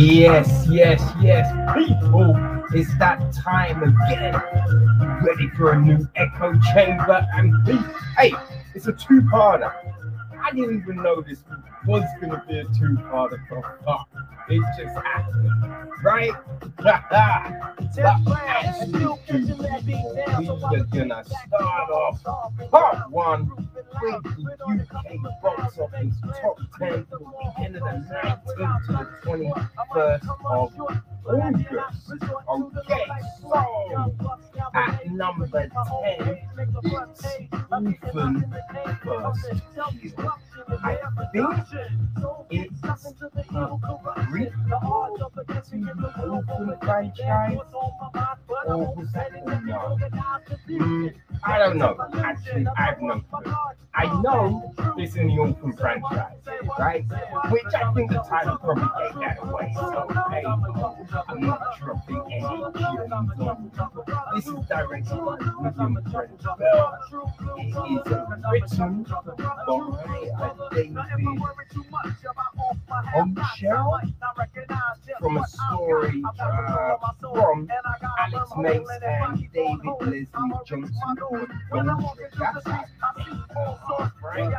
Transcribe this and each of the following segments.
Yes, yes, yes, people. It's that time again. Ready for a new echo chamber and hey, it's a two-parter. I didn't even know this was gonna be a two-parter for fuck. It just happened, right? but as we do, we are gonna start off part one with the UK box office top 10 for the weekend of the 19th to the 21st of August. Okay, so at number 10, it's Orphan First Kill. I it's a brief to the Orphan franchise, a? Mm, I don't know. Actually, I have no clue. I know it's in the Orphan franchise, right? Which I think the title probably gave that away. So, hey, I'm not dropping any on This is directed by William Brent Bell. It is written by David Coggeshall from a story uh, from Alex Mace and David Leslie Johnson. Wednesday. That's right?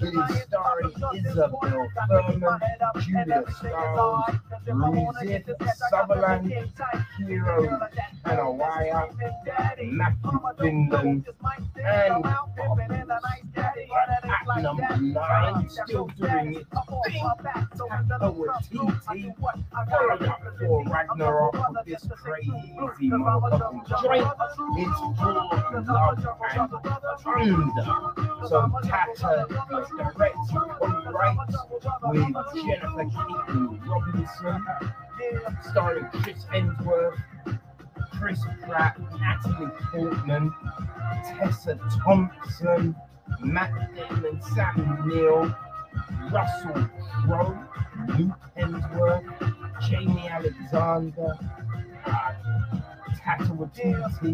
It is starring Isabelle Fuhrman, Julia Stiles, Rossif Sutherland, Hiro Kanagawa, Matthew Finlan, and Bob At number nine, still doing it thing, Taco TT, fired up for Ragnarok with this crazy motherfucking joint. It's love and thunder. So Taika directs and writes with Jennifer Kaytin Robinson, starring Chris Hemsworth, Chris Pratt, Natalie Portman, Tessa Thompson, Matt Damon, Sam Neill, Russell Crowe, Luke Hemsworth, Jaimie Alexander, uh, Taika Waititi,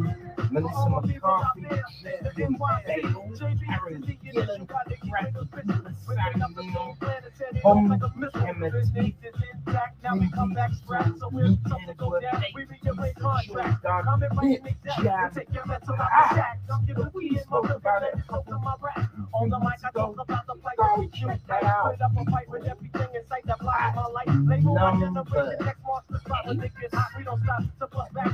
Melissa McCarthy, Kevin Bale, Karen Gillan, Bradley Sam Lindsay Stewart, Luke Hemsworth, Jake Sean Dunn, Nick Jam, ah, we spoke about it a couple of weeks ago. Go check that out. Number it's Elvis, right? This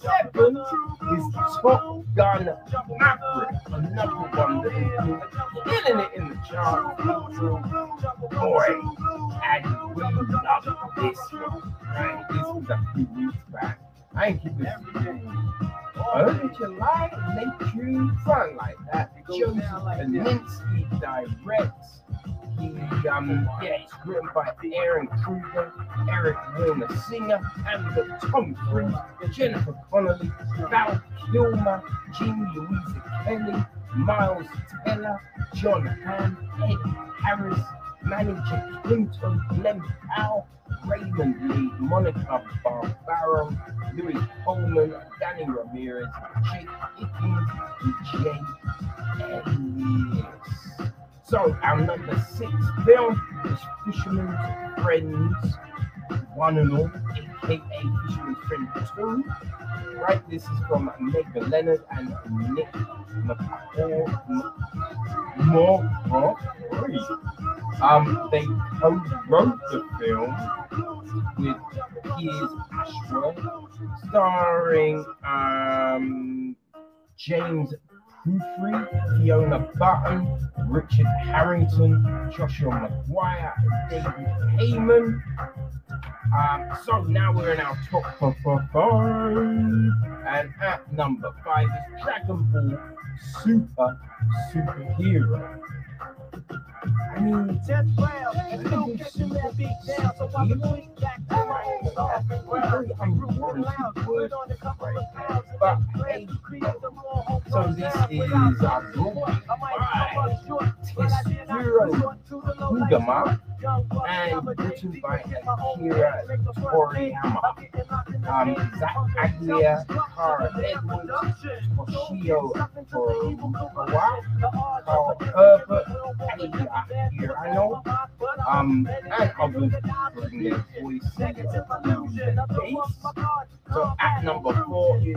seven is Top Gun Maverick, another one that is killing it in the chart. Boy, and we love this one? This was a few weeks back. I ain't keeping this you like make you fun like that. Joseph Kosinski directs. Yeah, it's written by Ehren Kruger, Eric Warren Singer, and the Tom Cruise, Jennifer Connelly, Val Kilmer, Jean Louisa Kelly, Miles Teller, Jon Hamm, Ed Harris, Manager Clinton, Glen Powell, Raymond Lee, Monica Barbaro, Louis Coleman, Danny Ramirez, Jake and Jay. So our number six film is Fisherman's Friends, one and all, aka Fisherman's Friend 2. Right, this is from Megan Leonard and Nick. More, um, they co-wrote the film with Piers Ashworth, starring um, James Guthrie, Fiona Button, Richard Harrington, Joshua McGuire, David Heyman. Um, so now we're in our top five, and at number five is Dragon Ball Super Superhero. I mean, just well, and don't your man beat down. So I can tweet back to my own song. Well, I'm real loud, put on a couple of pounds. But hey, so this is a group Tetsuro Kodama and written by Akira Toriyama. Um, Herbert, Eddie Hirano, um, bring their voices. So at number four is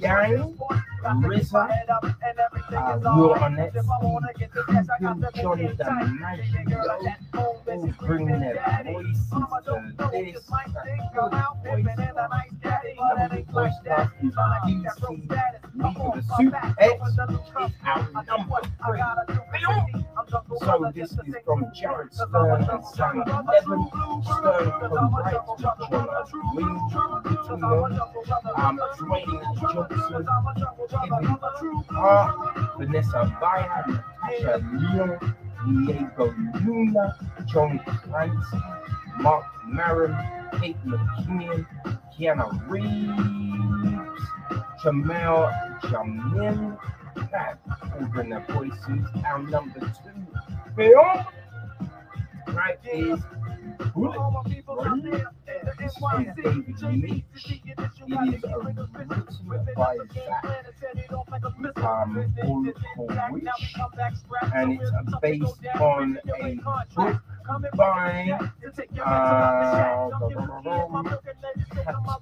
Yang, RZA, uh, Johnny DiMaggio, all bringing their voices to this. The X. So this is from Jared Stern and Sam Levine. Stern co-writes with John Wing, Little um, Dwayne Kevin Hart, Vanessa Bayer, Natasha Lyonne, Diego Luna, John Clancy, Marc Maron, Kate McKinnon, Keanu Reeves, Jameela Jamil, that over their voices. Our number two film, right, is Bullet Train. This is from David Leitch. It is a written by Zach um, and it's uh, based on a book by uh,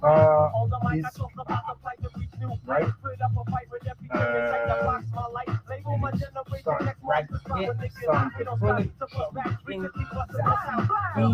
uh, right? And it's starring Brad Pitt, Sandra Bullock, King, Zazie Beetz, and Logan Lerman, Brian T. Taylor, Amelia Adams, Bad Bunny, Tasha Macy Oka,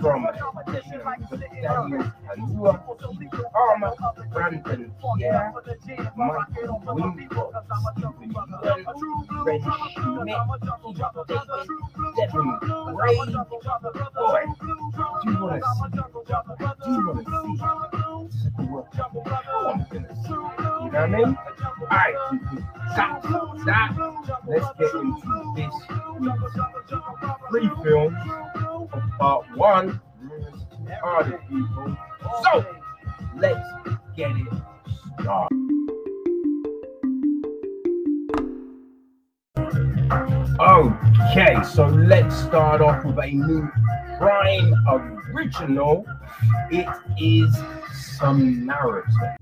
from Daniel Kaluuya, Arma, Brandon Perea, Michael Wincott, Steven Yeun, Wrenn Schmidt, Devon Graye. Boy, do you want to see? Do you want to see? Oh, I'm gonna see. You know what I mean? Alright, stop, stop. Let's get into this free film part one. Party people. So let's get it started. Okay, so let's start off with a new Prime original. It is Samaritan.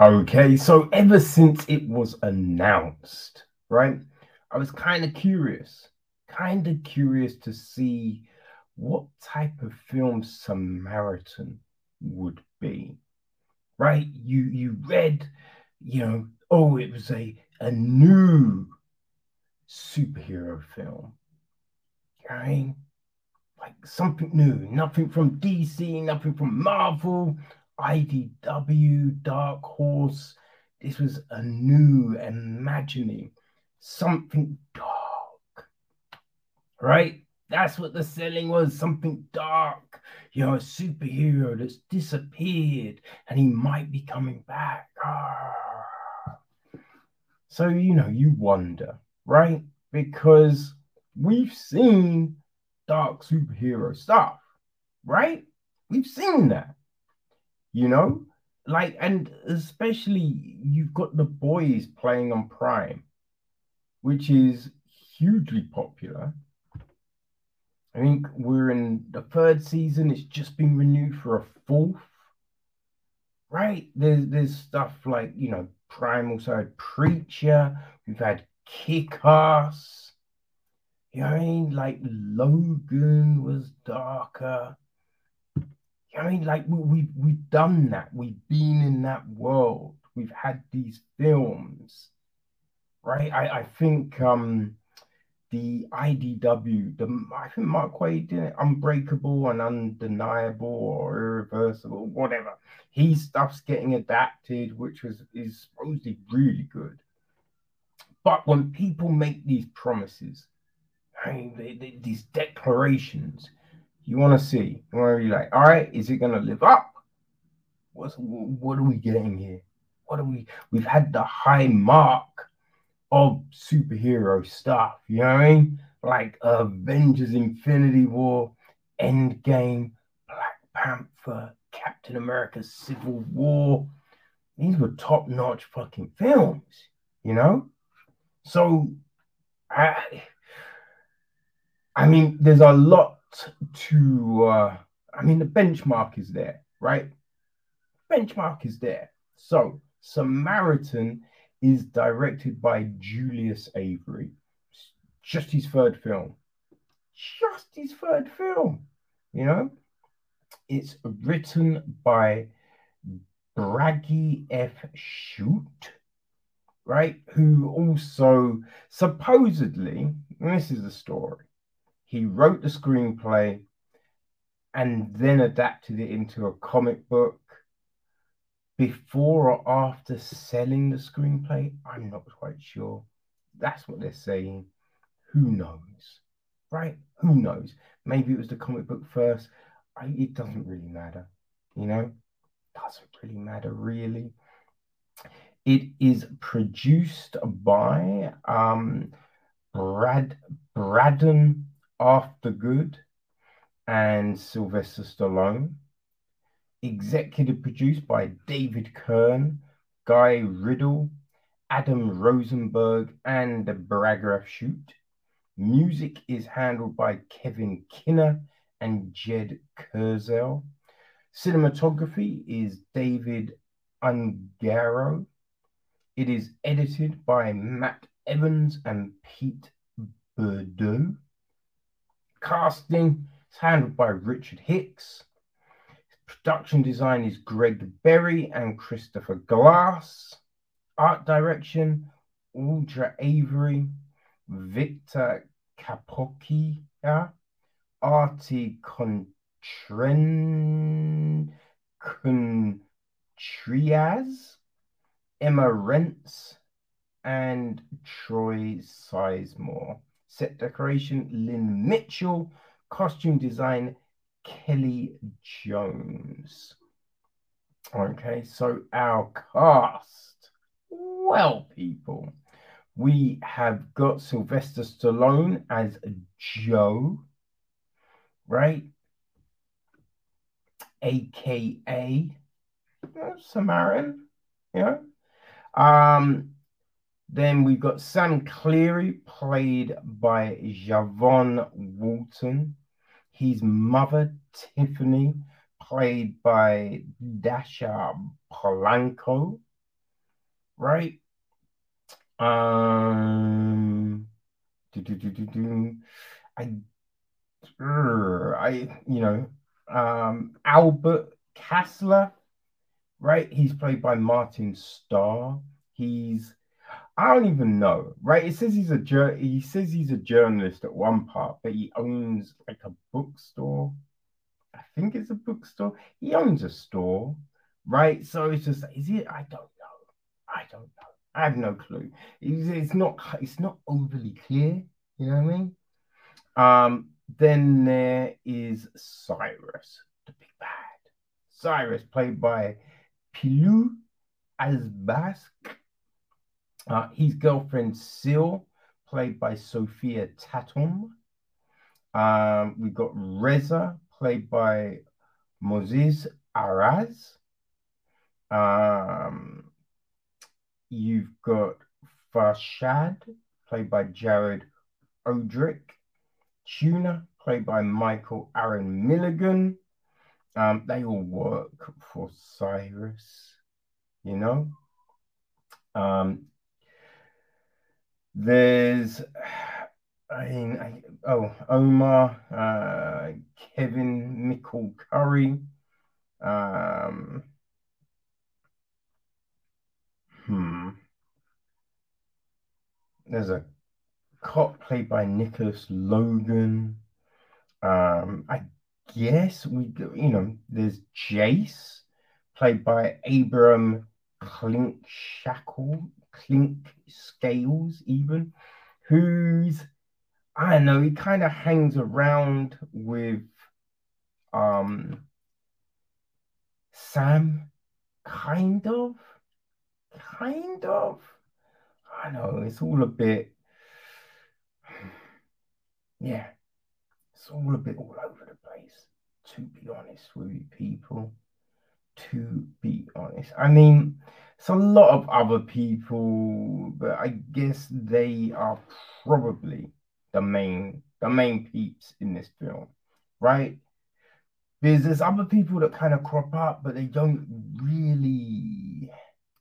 Okay, so ever since it was announced, right, I was kind of curious, kind of curious to see what type of film Samaritan would be, right? You you read, you know, oh, it was a a new superhero film, right? Like something new, nothing from DC, nothing from Marvel, IDW, Dark Horse. This was a new imagining something dark, right? That's what the selling was something dark, you know, a superhero that's disappeared and he might be coming back. Ah. So, you know, you wonder, right? Because we've seen dark superhero stuff, right? We've seen that, you know, like, and especially you've got the boys playing on Prime, which is hugely popular. I think we're in the third season. It's just been renewed for a fourth. Right? There's there's stuff like you know Primal had Preacher. We've had Kick Ass. You know I mean? Like Logan was darker. You know I mean? Like we, we we've done that. We've been in that world. We've had these films. Right? I, I think um the IDW, the I think Mark Waid did it, Unbreakable and Undeniable or Irreversible, whatever. His stuff's getting adapted, which was is supposedly really good. But when people make these promises, I mean, they, they, these declarations, you want to see, you want to be like, all right, is it going to live up? What's what are we getting here? What are we? We've had the high mark of superhero stuff. You know what I mean? Like Avengers Infinity War, Endgame, Black Panther, Captain America Civil War. These were top notch fucking films, you know? So, I, I mean, there's a lot to, uh, I mean, the benchmark is there, right? Benchmark is there. So, Samaritan is directed by Julius Avery. Just his third film. Just his third film. You know, it's written by Bragi F. Schut, right? Who also supposedly, this is the story, he wrote the screenplay and then adapted it into a comic book before or after selling the screenplay? I'm not quite sure. That's what they're saying. Who knows? Right? Who knows? Maybe it was the comic book first. I, it doesn't really matter. You know? Doesn't really matter, really. It is produced by um, Brad Braden Aftergood and Sylvester Stallone executive produced by David Kern, Guy Riedel, Adam Rosenberg, and F. Schut. Music is handled by Kevin Kiner and Jed Kurzel. Cinematography is David Ungaro. It is edited by Matt Evans and Pete Beaudreau. Casting is handled by Richard Hicks. Production design is Greg Berry and Christopher Glass. Art direction, Audra Avery, Victor Capocchia, Artie Contren, Contriaz, Emma Rentz, and Troy Sizemore. Set decoration, Lynn Mitchell. Costume design, Kelly Jones. Okay, so our cast. Well, people, we have got Sylvester Stallone as Joe, right? AKA Samaritan, you know. Um, then we've got Sam Cleary, played by Javon Walton. His mother, Tiffany, played by Dasha Polanco, right? Um, do, do, do, do, do. I, I, you know, um, Albert Kassler, right? He's played by Martin Starr. He's I don't even know, right? It says he's a he says he's a journalist at one part, but he owns like a bookstore. I think it's a bookstore. He owns a store, right? So it's just is it? I don't know. I don't know. I have no clue. It's, it's not it's not overly clear. You know what I mean? Um, then there is Cyrus, the big bad. Cyrus, played by Pilou Asbæk. Uh, his girlfriend Seal, played by Sophia Tatum. Um, we've got Reza, played by Moses Araz. Um, you've got Farshad, played by Jared Odrick. Tuna, played by Michael Aaron Milligan. Um, they all work for Cyrus, you know. Um, there's, I mean, I, oh, Omar, uh, Kevin Michael Curry. Um, hmm. There's a cop played by Nicholas Logan. Um, I guess we, you know, there's Jace played by Abram Clink Shackle, Clink Scales, even, who's I don't know, he kind of hangs around with um Sam, kind of, kind of. I know it's all a bit, yeah, it's all a bit all over the place. To be honest with you, people to be honest. I mean, it's a lot of other people, but I guess they are probably the main the main peeps in this film, right? Because there's other people that kind of crop up, but they don't really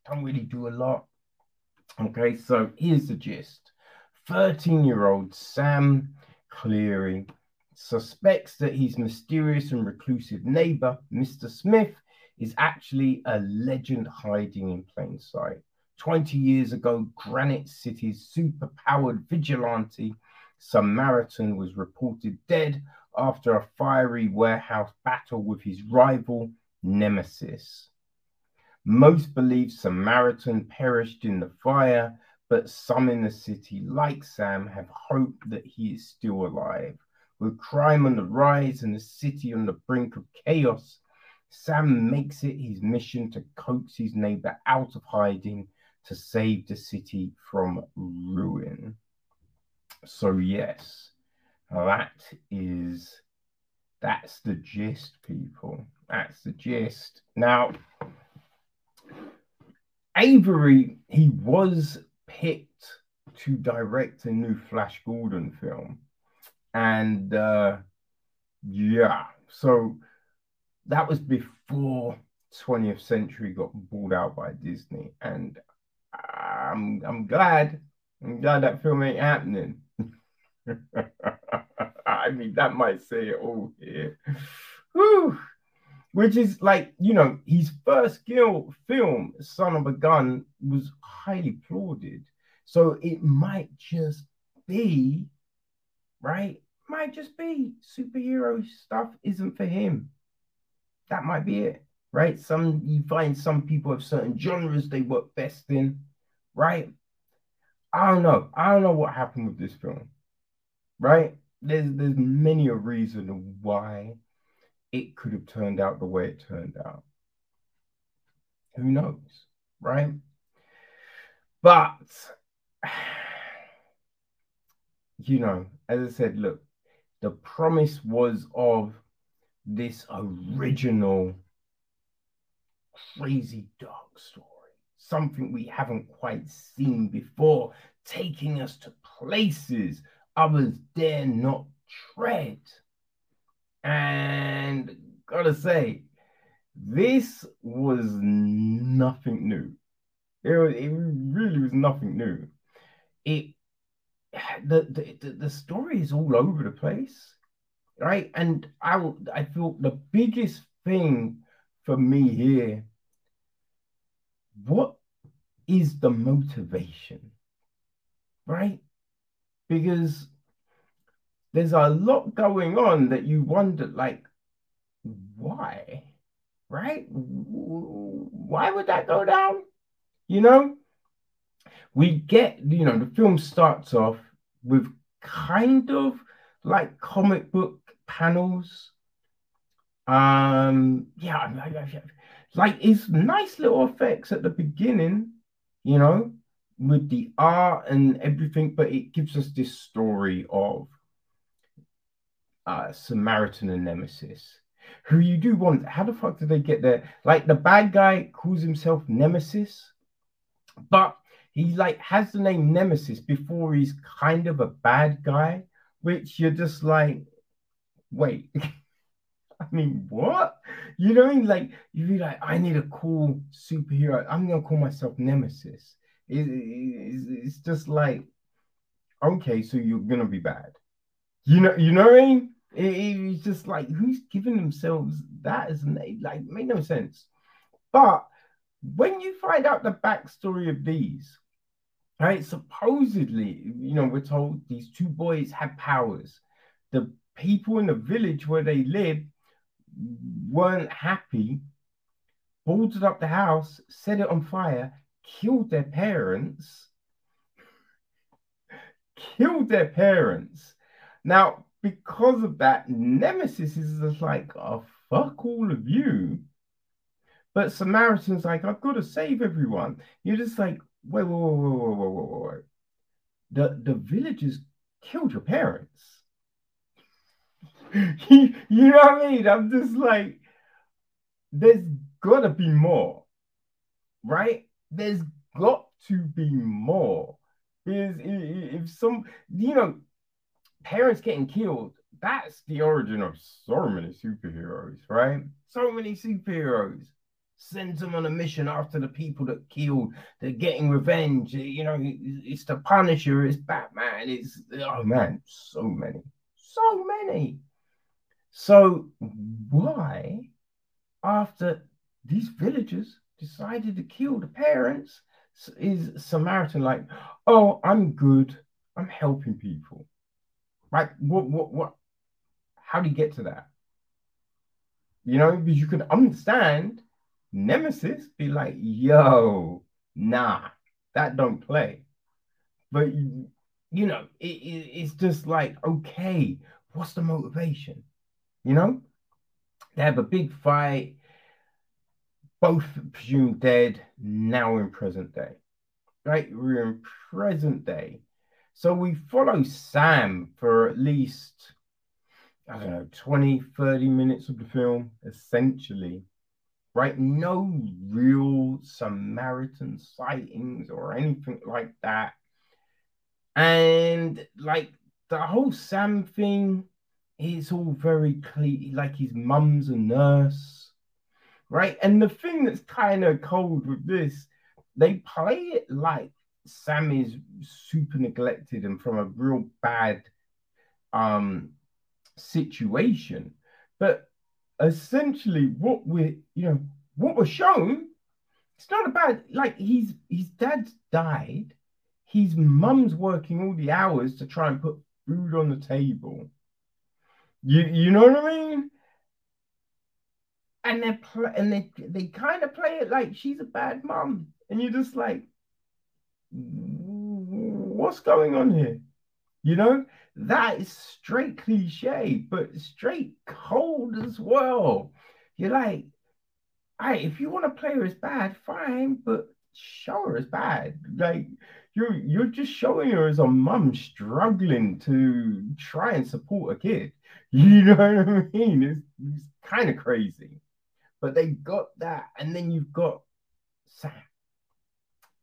don't really do a lot. Okay, so here's the gist. 13-year-old Sam Cleary suspects that his mysterious and reclusive neighbor, Mr. Smith, is actually a legend hiding in plain sight. 20 years ago, Granite City's super-powered vigilante Samaritan was reported dead after a fiery warehouse battle with his rival Nemesis. Most believe Samaritan perished in the fire, but some in the city, like Sam, have hope that he is still alive. With crime on the rise and the city on the brink of chaos, Sam makes it his mission to coax his neighbor out of hiding to save the city from ruin. So, yes, that is that's the gist, people. That's the gist. Now, Avery, he was picked to direct a new Flash Gordon film. And uh, yeah, so that was before 20th Century got bought out by Disney, and I'm I'm glad I'm glad that film ain't happening. I mean, that might say it all here. Whew. Which is like, you know, his first skill film, Son of a Gun, was highly applauded. So it might just be, right? Might just be superhero stuff isn't for him that might be it, right? Some you find some people have certain genres they work best in, right? I don't know. I don't know what happened with this film, right? There's there's many a reason why it could have turned out the way it turned out. Who knows, right? But you know, as I said, look, the promise was of this original crazy dark story, something we haven't quite seen before, taking us to places others dare not tread. And gotta say, this was nothing new. It, was, it really was nothing new. It the, the the story is all over the place right? And I I feel the biggest thing for me here, what is the motivation, right? Because there's a lot going on that you wonder, like, why, right? Why would that go down? You know, we get, you know, the film starts off with kind of like comic book panels. Um, yeah, like it's nice little effects at the beginning, you know, with the art and everything, but it gives us this story of uh, Samaritan and Nemesis, who you do want. How the fuck did they get there? Like the bad guy calls himself Nemesis, but he like has the name Nemesis before he's kind of a bad guy, which you're just like, wait. I mean, what? You know, like you'd be like, I need a cool superhero. I'm gonna call myself Nemesis. It, it, it's just like, okay, so you're gonna be bad. You know, you know what I mean? It, it's just like who's giving themselves that as a name? Like, made no sense. But when you find out the backstory of these, right? Supposedly, you know, we're told these two boys had powers. The people in the village where they lived weren't happy, boarded up the house, set it on fire, killed their parents, killed their parents. Now, because of that, Nemesis is just like, oh, fuck all of you. But Samaritan's like, I've got to save everyone. You're just like, wait, wait, wait, wait, wait, wait, wait. The, the villagers killed your parents you, know what I mean? I'm just like, there's gotta be more, right? There's got to be more. Because if some, you know, parents getting killed, that's the origin of so many superheroes, right? So many superheroes sends them on a mission after the people that killed. They're getting revenge. Eh, you know, it's the Punisher, it's Batman, it's oh man, so many, so many. So mm-hmm. why, after these villagers decided to kill the parents, is Samaritan like, oh, I'm good, I'm helping people. Right? What what what how do you get to that? You know, because you can understand Nemesis be like, yo, nah, that don't play. But you know, it, it, it's just like, okay, what's the motivation? You know, they have a big fight, both presumed dead, now in present day. Right? We're in present day. So we follow Sam for at least, I don't know, 20, 30 minutes of the film, essentially right? No real Samaritan sightings or anything like that. And like the whole Sam thing is all very clear, like his mum's a nurse, right? And the thing that's kind of cold with this, they play it like Sam is super neglected and from a real bad um situation. But essentially what we're you know what was shown it's not about like he's his dad's died his mum's working all the hours to try and put food on the table you you know what i mean and they play and they they kind of play it like she's a bad mom, and you're just like what's going on here you know, that is straight cliche, but straight cold as well. You're like, hey, if you want to play her as bad, fine, but show her as bad. Like you're you're just showing her as a mum struggling to try and support a kid. You know what I mean? It's, it's kind of crazy. But they got that, and then you've got Sam.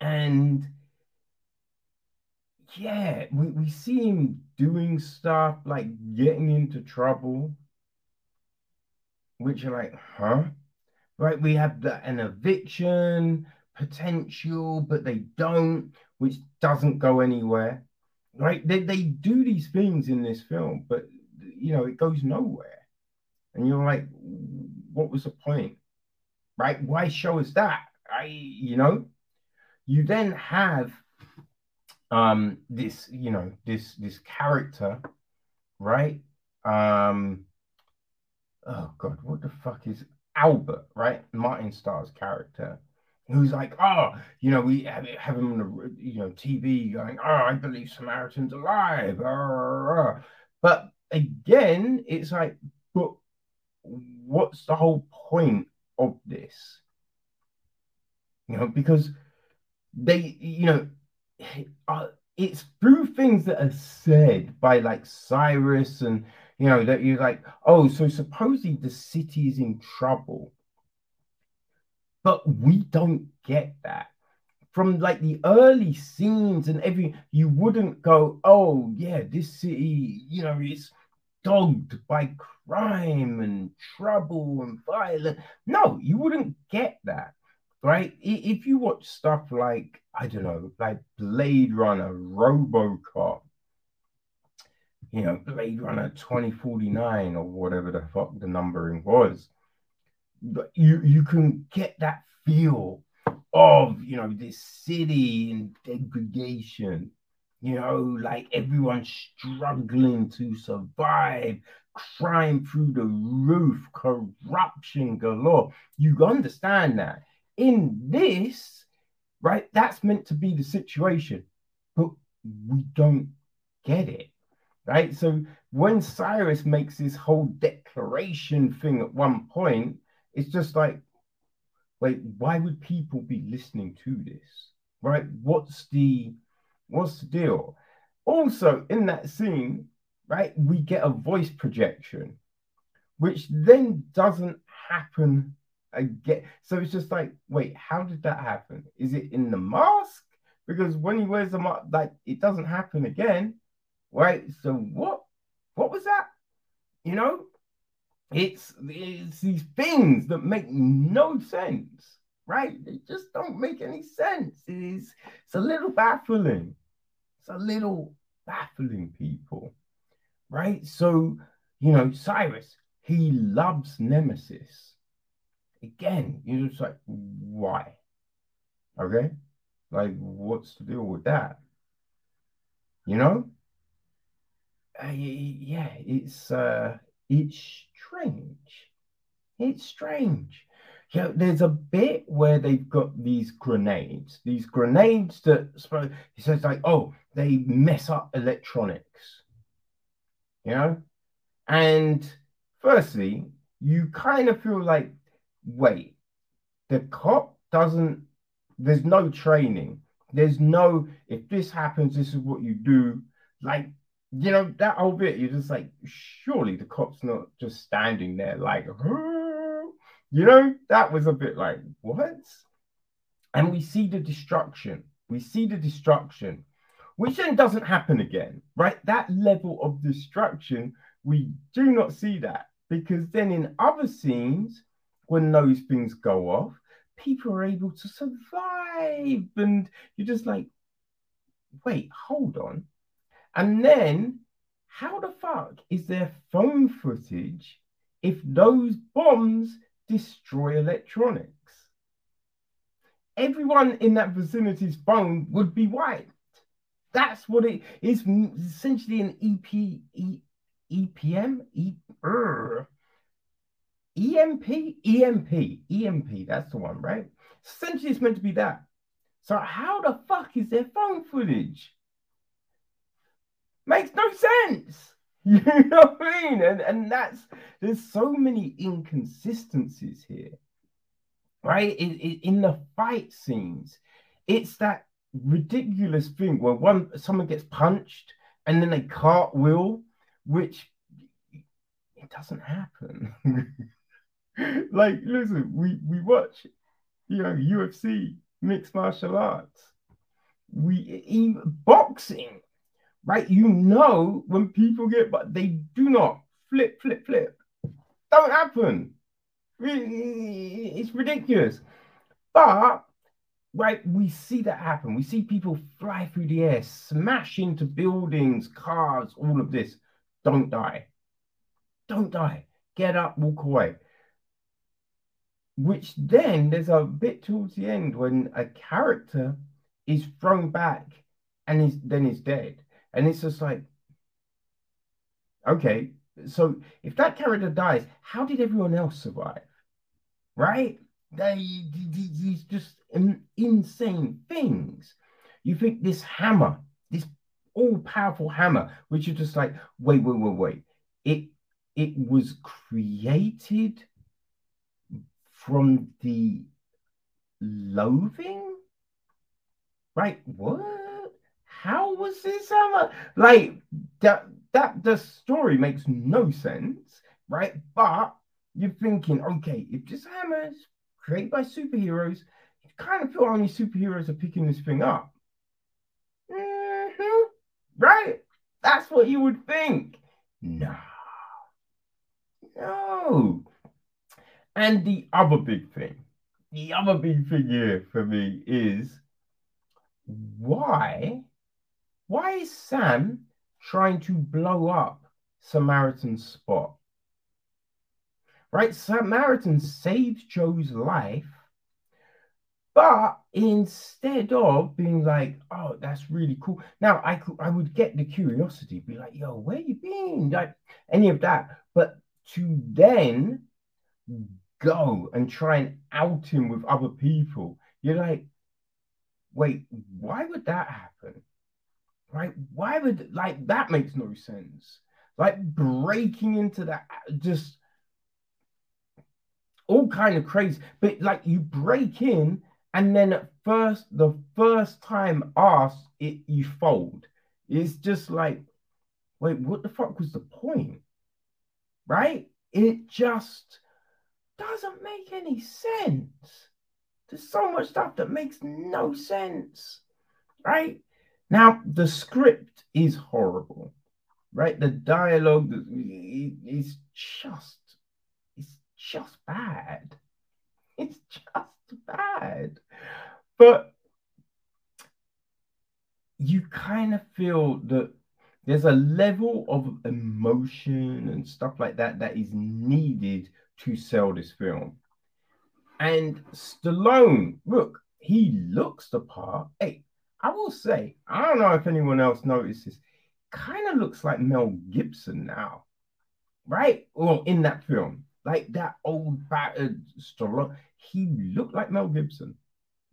And yeah, we, we see him doing stuff like getting into trouble, which are like, huh? Right? We have the, an eviction potential, but they don't, which doesn't go anywhere. Right? They, they do these things in this film, but you know, it goes nowhere. And you're like, what was the point? Right? Why show us that? I, you know, you then have um this you know this this character right um oh god what the fuck is albert right martin starr's character who's like oh you know we have, have him on the you know tv going oh i believe samaritan's alive but again, it's like, but what's the whole point of this? You know, because they, you know, uh, it's through things that are said by like Cyrus and you know that you're like, oh, so supposedly the city is in trouble, but we don't get that from like the early scenes and every. You wouldn't go, oh yeah, this city, you know, is dogged by crime and trouble and violence. No, you wouldn't get that right? If you watch stuff like, I don't know, like Blade Runner, Robocop, you know, Blade Runner 2049 or whatever the fuck the numbering was, but you, you can get that feel of, you know, this city in degradation, you know, like everyone struggling to survive, crime through the roof, corruption galore. You understand that in this, right, that's meant to be the situation, but we don't get it, right? So when Cyrus makes this whole declaration thing at one point, it's just like, wait, why would people be listening to this, right? What's the what's the deal? Also, in that scene, right, we get a voice projection, which then doesn't happen again. so it's just like, wait, how did that happen? Is it in the mask? Because when he wears the mask, like it doesn't happen again, right? So what? What was that? You know, it's it's these things that make no sense, right? They just don't make any sense. It is it's a little baffling. It's a little baffling, people, right? So you know, Cyrus, he loves Nemesis again, you're just like, why? Okay? Like, what's the deal with that? You know? Uh, yeah, it's uh it's strange. It's strange. Yeah, there's a bit where they've got these grenades, these grenades that he says like, oh, they mess up electronics. You know? And firstly, you kind of feel like wait, the cop doesn't, there's no training. There's no, if this happens, this is what you do. Like, you know, that whole bit, you're just like, surely the cop's not just standing there like, you know, that was a bit like, what? And we see the destruction. We see the destruction, which then doesn't happen again, right? That level of destruction, we do not see that because then in other scenes, when those things go off, people are able to survive. And you're just like, wait, hold on. And then, how the fuck is there phone footage if those bombs destroy electronics? Everyone in that vicinity's phone would be wiped. That's what it is. Essentially, an EP, e, EPM, e, EMP, EMP, EMP. That's the one, right? Essentially, it's meant to be that. So how the fuck is there phone footage? Makes no sense. You know what I mean? And and that's there's so many inconsistencies here, right? In, in, in the fight scenes, it's that ridiculous thing where one someone gets punched and then they cartwheel, which it doesn't happen. like, listen, we we watch, you know, UFC, mixed martial arts. We even boxing, right? You know when people get, but they do not flip, flip, flip. Don't happen. It's ridiculous. But right, we see that happen. We see people fly through the air, smash into buildings, cars, all of this. Don't die. Don't die. Get up, walk away which then there's a bit towards the end when a character is thrown back and is then is dead and it's just like okay so if that character dies how did everyone else survive? Right? They, these just insane things. You think this hammer this all-powerful hammer which is just like wait wait wait wait. It it was created from the loathing? Right? What how was this hammer like that that the story makes no sense right? But you're thinking okay if this hammer is created by superheroes you kind of feel only superheroes are picking this thing up. Mm-hmm. right? That's what you would think. No no. And the other big thing, the other big thing here for me is why, why is Sam trying to blow up Samaritan's spot? Right, Samaritan saved Joe's life, but instead of being like, "Oh, that's really cool," now I could, I would get the curiosity, be like, "Yo, where you been?" Like any of that, but to then go and try and out him with other people. You're like, wait, why would that happen? Right? Why would like that makes no sense? Like breaking into that just all kind of crazy. But like you break in and then at first the first time asked it you fold. It's just like, wait, what the fuck was the point? Right? It just doesn't make any sense. There's so much stuff that makes no sense, right? Now, the script is horrible, right? The dialogue is just, it's just bad. It's just bad. But you kind of feel that there's a level of emotion and stuff like that that is needed to sell this film. And Stallone, look, he looks the part. Hey, I will say, I don't know if anyone else notices, kind of looks like Mel Gibson now, right? Well, in that film, like that old battered Stallone, he looked like Mel Gibson.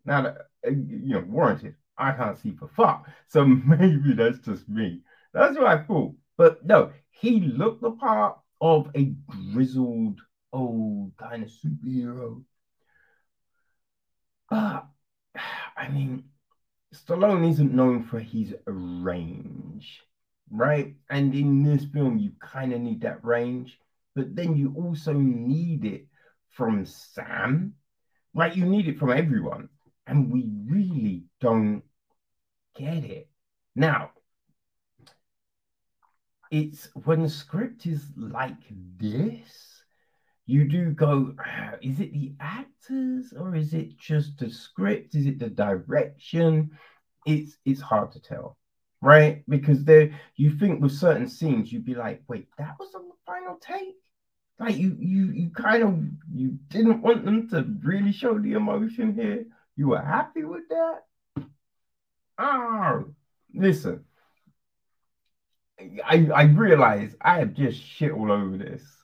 Now, that, uh, you know, warranted. I can't see for fuck, so maybe that's just me. That's what I thought. But no, he looked the part of a grizzled old kind of superhero. But I mean, Stallone isn't known for his range, right? And in this film, you kind of need that range, but then you also need it from Sam, right? You need it from everyone, and we really don't get it. Now, it's when the script is like this you do go, is it the actors or is it just the script? Is it the direction? It's it's hard to tell, right? Because there you think with certain scenes, you'd be like, wait, that was on the final take? Like you you you kind of you didn't want them to really show the emotion here. You were happy with that? Oh, listen. I, I realize I have just shit all over this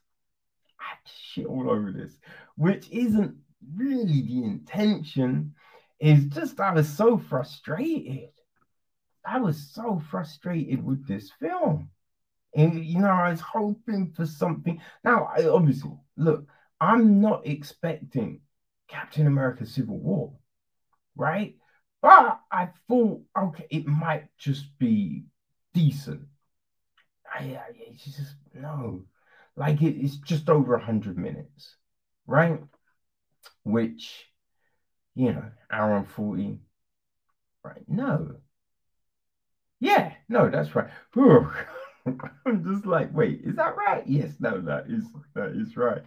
shit all over this, which isn't really the intention. Is just I was so frustrated. I was so frustrated with this film. And you know, I was hoping for something. Now, I obviously look, I'm not expecting Captain America Civil War, right? But I thought, okay, it might just be decent. I, I it's just no. Like it, it's just over 100 minutes, right? Which, you know, hour and 40, right? No. Yeah, no, that's right. I'm just like, wait, is that right? Yes, no, that is that is right.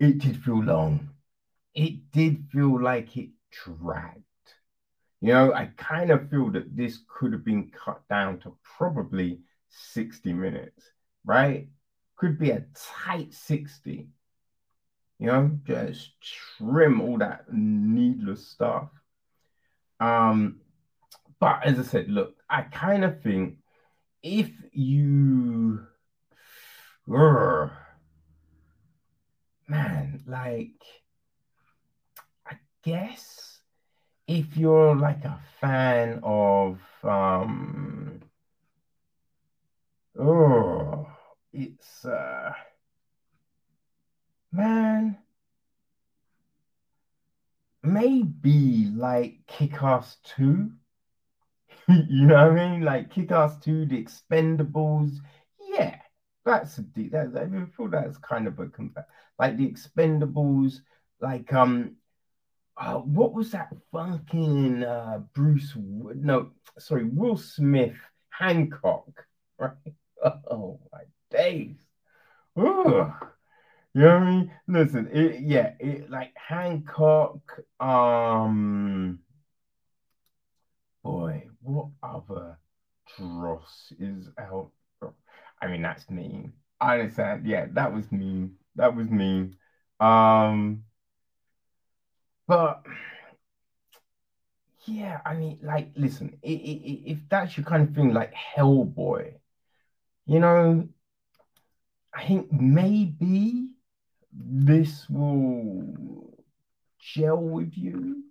It did feel long. It did feel like it dragged. You know, I kind of feel that this could have been cut down to probably 60 minutes, right? Could be a tight 60. You know, just trim all that needless stuff. Um, but as I said, look, I kind of think if you uh, man, like I guess if you're like a fan of um oh it's uh man maybe like Kick-Ass 2. you know what I mean? Like Kick-Ass 2, The Expendables. Yeah, that's a that, I feel that's kind of a compa- like The Expendables, like um uh, what was that fucking uh Bruce no sorry Will Smith Hancock right oh my days Ugh. You know what I mean? Listen, it, yeah, it, like Hancock. Um, boy, what other dross is out? I mean, that's mean. I understand. Yeah, that was mean. That was mean. Um, but yeah, I mean, like, listen, it, it, if that's your kind of thing, like Hellboy, you know, I think maybe this will gel with you,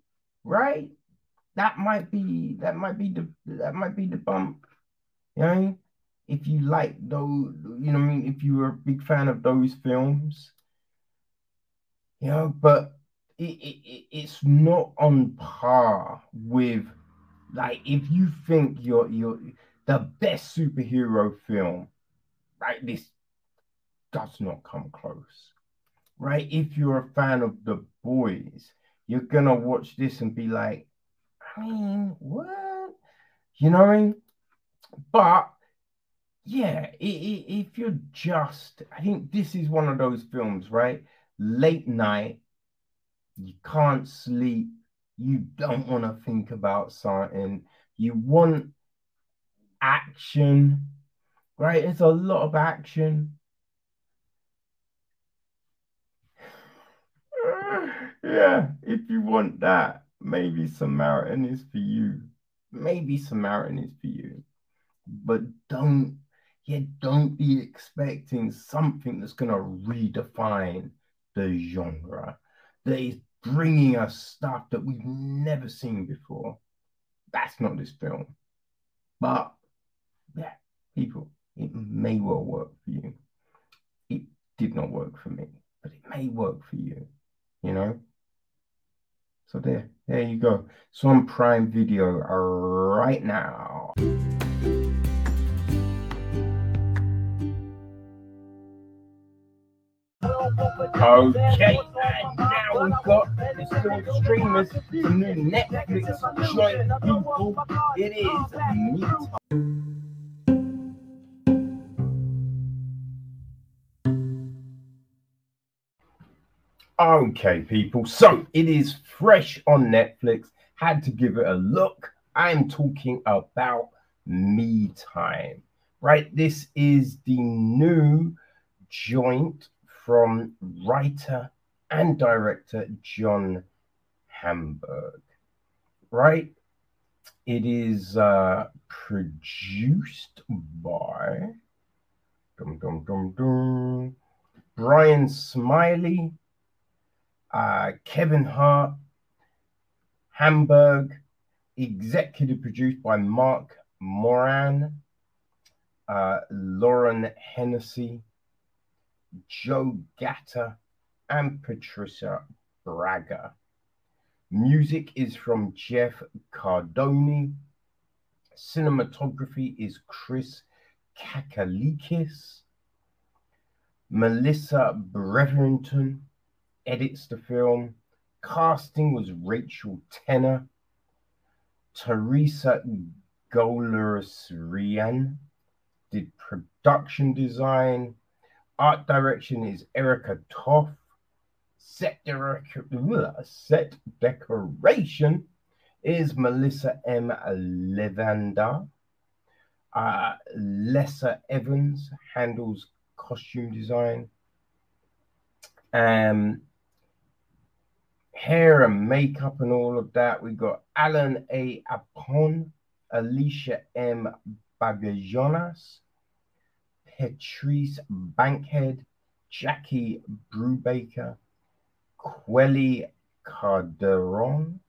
right? That might be that might be the that might be the bump. You know, if you like those, you know, I mean, if you were a big fan of those films, you know, but it, it, it's not on par with like if you think you're you're the best superhero film, right? This does not come close right? If you're a fan of the boys, you're gonna watch this and be like, I mean, what? You know what I mean? But yeah, if you're just, I think this is one of those films, right? Late night, you can't sleep, you don't want to think about something, you want action, right? It's a lot of action yeah, if you want that, maybe Samaritan is for you. Maybe Samaritan is for you. But don't, yeah, don't be expecting something that's going to redefine the genre, that is bringing us stuff that we've never seen before. That's not this film. But yeah, people, it may well work for you. It did not work for me, but it may work for you, you know? So there, there you go. So on Prime Video right now. Okay, and now we've got the streamers, from the new Netflix joint people. It is Meet Okay, people. So it is fresh on Netflix. Had to give it a look. I'm talking about Me Time, right? This is the new joint from writer and director John Hamburg, right? It is uh, produced by dum, dum, dum, Bryan Smiley uh, Kevin Hart, Hamburg, executive produced by Mark Moran, uh, Lauren Hennessy, Joe Gatta, and Patricia Braga. Music is from Jeff Cardoni. Cinematography is Chris Kakalikis. Melissa Breverington edits the film. Casting was Rachel Tenner, Teresa Rian did production design. Art direction is Erica Toff. Set, set decoration is Melissa M. Levanda. Uh, Lessa Evans handles costume design. Um, hair and makeup and all of that. We've got Alan A. Apon, Alicia M. Bagajonas, Patrice Bankhead, Jackie Brubaker, Quelly Carderon,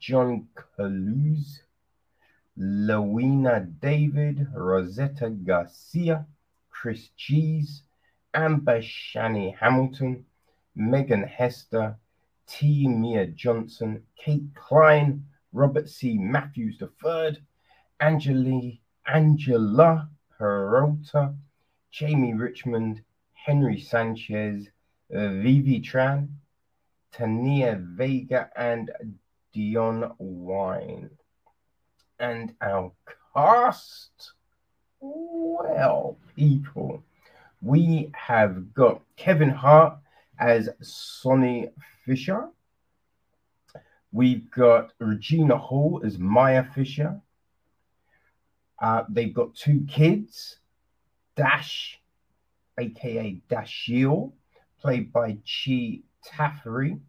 John Caluz, Lowena David, Rosetta Garcia, Chris Cheese, Amber Shani Hamilton, Megan Hester, T. Mia Johnson, Kate Klein, Robert C. Matthews III, Angeli, Angela Peralta, Jamie Richmond, Henry Sanchez, uh, Vivi Tran, Tania Vega, and Dion Wine. And our cast, well, people, we have got Kevin Hart as Sonny Fisher. We've got Regina Hall as Maya Fisher. Uh, they've got two kids, Dash, aka Dashiel, played by Che Tafari,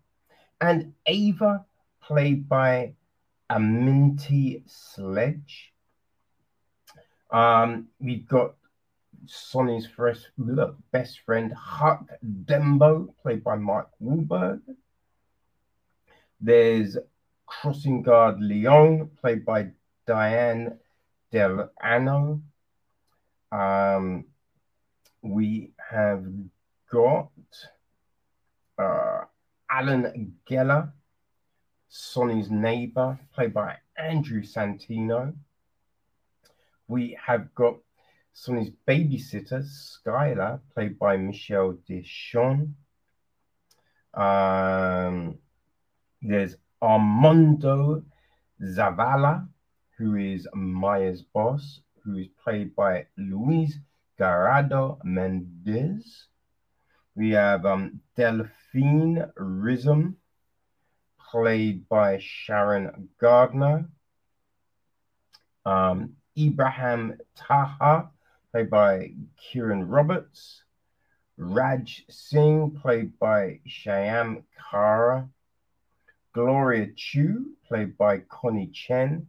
and Ava, played by Amentii Sledge. Um, we've got Sonny's look, best friend, Huck Dembo, played by Mike Wahlberg. There's crossing guard Leon, played by Diane Del Anno. Um, we have got uh, Alan Geller, Sonny's neighbor, played by Andrew Santino. We have got Sonny's babysitter, Skylar, played by Michelle Deschon. Um, there's Armando Zavala, who is Maya's boss, who is played by Luis Gerardo Mendez. We have um, Delphine Rism, played by Sharon Gardner. Um, Ibrahim Taha, played by Kieran Roberts. Raj Singh, played by Shyam Kara. Gloria Chu, played by Connie Chen.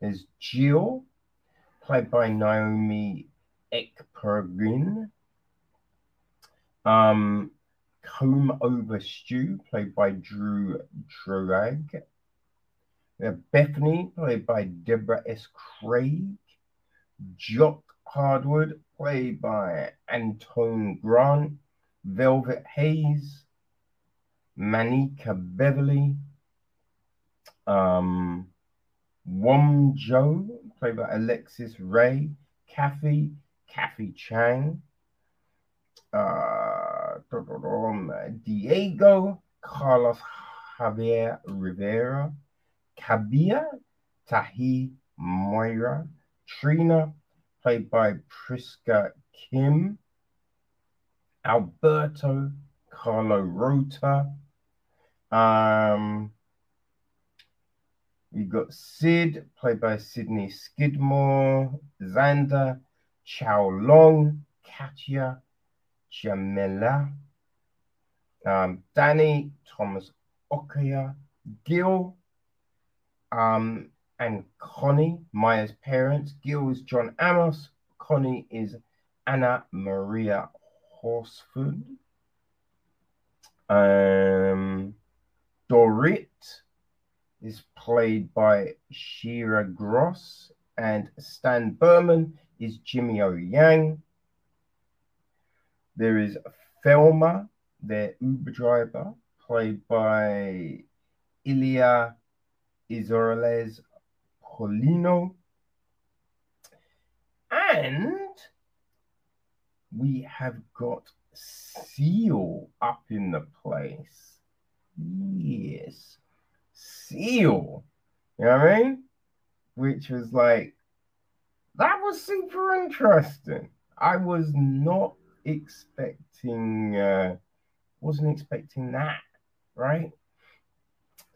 There's Jill, played by Naomi Ekperigin. Um, Comb Over Stew, played by Drew Drag. Bethany, played by Deborah S. Craig. Jock Hardwood, played by Antone Grant. Velvet Hayes. Manika Beverly. Um, Wom played by Alexis Ray. Kathy, Kathy Chang. Uh, Diego, Carlos Javier Rivera. Kabia, Tahi Moira. Trina, played by Priska Kim. Alberto, Carlo Rota. Um, we got Sid, played by Sydney Skidmore, Xander, Chow Long, Katya, Jamila, um, Danny, Thomas Okaya, Gil, um, and Connie, Maya's parents. Gil is John Amos. Connie is Anna Maria Horsford. Um, Dorit is played by Shira Gross, and Stan Berman is Jimmy O Yang. There is Thelma, their Uber driver, played by Ilya Isorales Polino. And we have got Seal up in the place. Yes. Seal. You know what I mean? Which was like, that was super interesting. I was not expecting, uh, wasn't expecting that, right?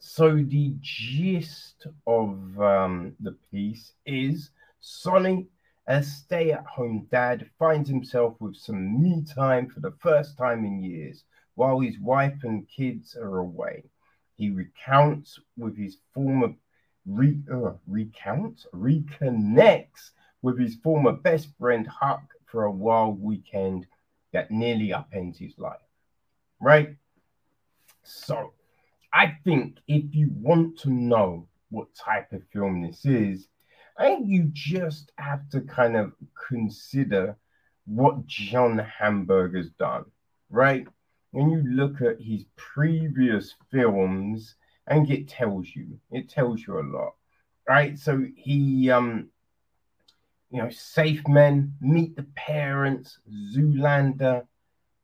So the gist of um, the piece is Sonny, a stay-at-home dad, finds himself with some me time for the first time in years, while his wife and kids are away. He recounts with his former re, uh, recounts reconnects with his former best friend Huck for a wild weekend that nearly upends his life. Right? So I think if you want to know what type of film this is, I think you just have to kind of consider what John Hamburger's done, right? When you look at his previous films, and it tells you, it tells you a lot, right? So he, um, you know, Safe Men, Meet the Parents, Zoolander,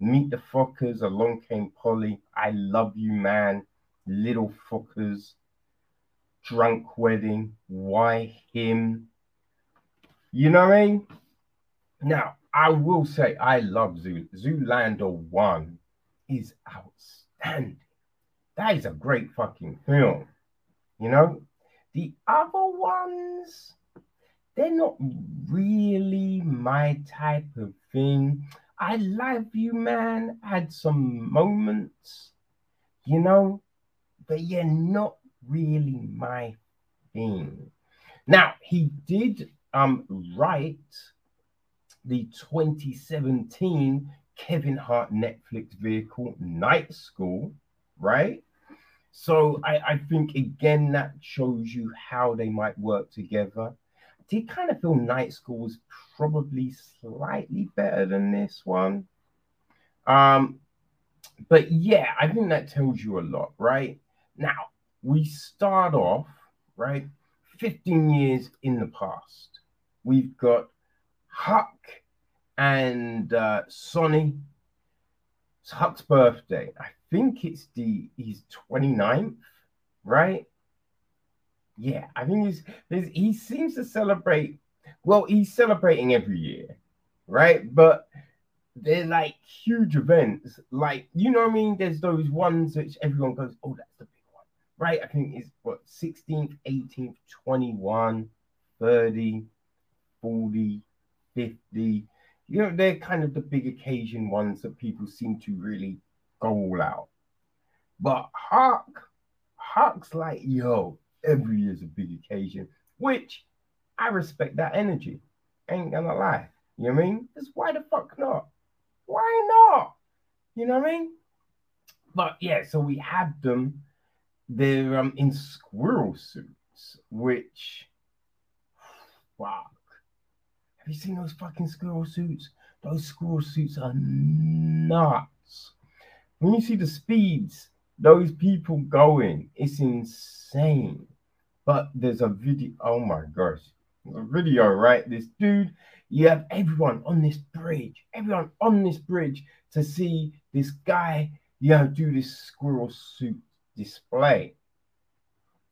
Meet the Fockers, Along Came Polly, I Love You Man, Little fuckers, Drunk Wedding, Why Him? You know what I mean? Now, I will say I love Zoo. Zoolander 1 is outstanding. That is a great fucking film. You know, the other ones, they're not really my type of thing. I love you, man. Had some moments, you know, but you're not really my thing. Now, he did um write the 2017 Kevin Hart Netflix vehicle Night School, right? So I, I think again that shows you how they might work together. I did kind of feel Night School was probably slightly better than this one. Um, but yeah, I think that tells you a lot, right? Now we start off, right, 15 years in the past. We've got Huck and uh, Sonny. It's Huck's birthday. I think it's the he's 29th, right? Yeah, I think he's he seems to celebrate. Well, he's celebrating every year, right? But they're like huge events. Like, you know what I mean? There's those ones which everyone goes, oh, that's the right? I think it's what 16th, 18th, 21, 30, 40, 50. You know, they're kind of the big occasion ones that people seem to really go all out. But Huck, Huck's like, yo, every year's a big occasion, which I respect that energy. Ain't gonna lie. You know what I mean? Because why the fuck not? Why not? You know what I mean? But yeah, so we have them. They're um in squirrel suits, which wow, have you seen those fucking squirrel suits? Those squirrel suits are nuts. When you see the speeds those people going, it's insane. But there's a video. Oh my gosh. A video, right? This dude, you have everyone on this bridge, everyone on this bridge to see this guy, you know, do this squirrel suit display.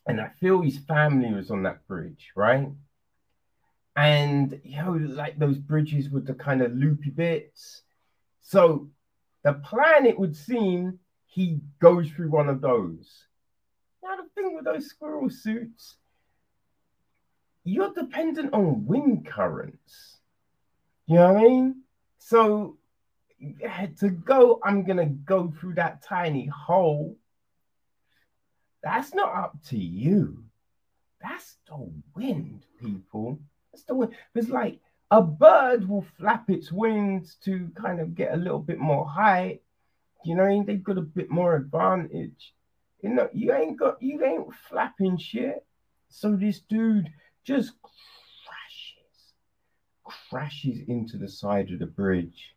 And I feel his family was on that bridge, right? and you know, like those bridges with the kind of loopy bits. So the plan, it would seem, he goes through one of those. Now the thing with those squirrel suits, you're dependent on wind currents. You know what I mean? So to go, I'm gonna go through that tiny hole. That's not up to you. That's the wind, people. It's the way. It's like a bird will flap its wings to kind of get a little bit more height. You know, they've got a bit more advantage. You know, you ain't got you ain't flapping shit. So this dude just crashes, crashes into the side of the bridge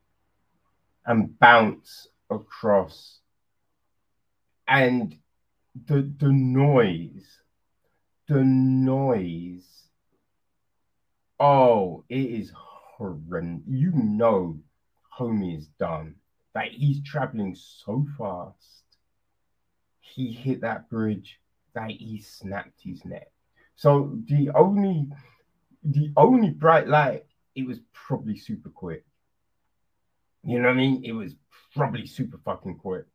and bounce across. And the the noise, the noise Oh, it is horrendous. You know, homie is done. Like he's traveling so fast. He hit that bridge that he snapped his neck. So the only, the only bright light, it was probably super quick. You know what I mean? It was probably super fucking quick.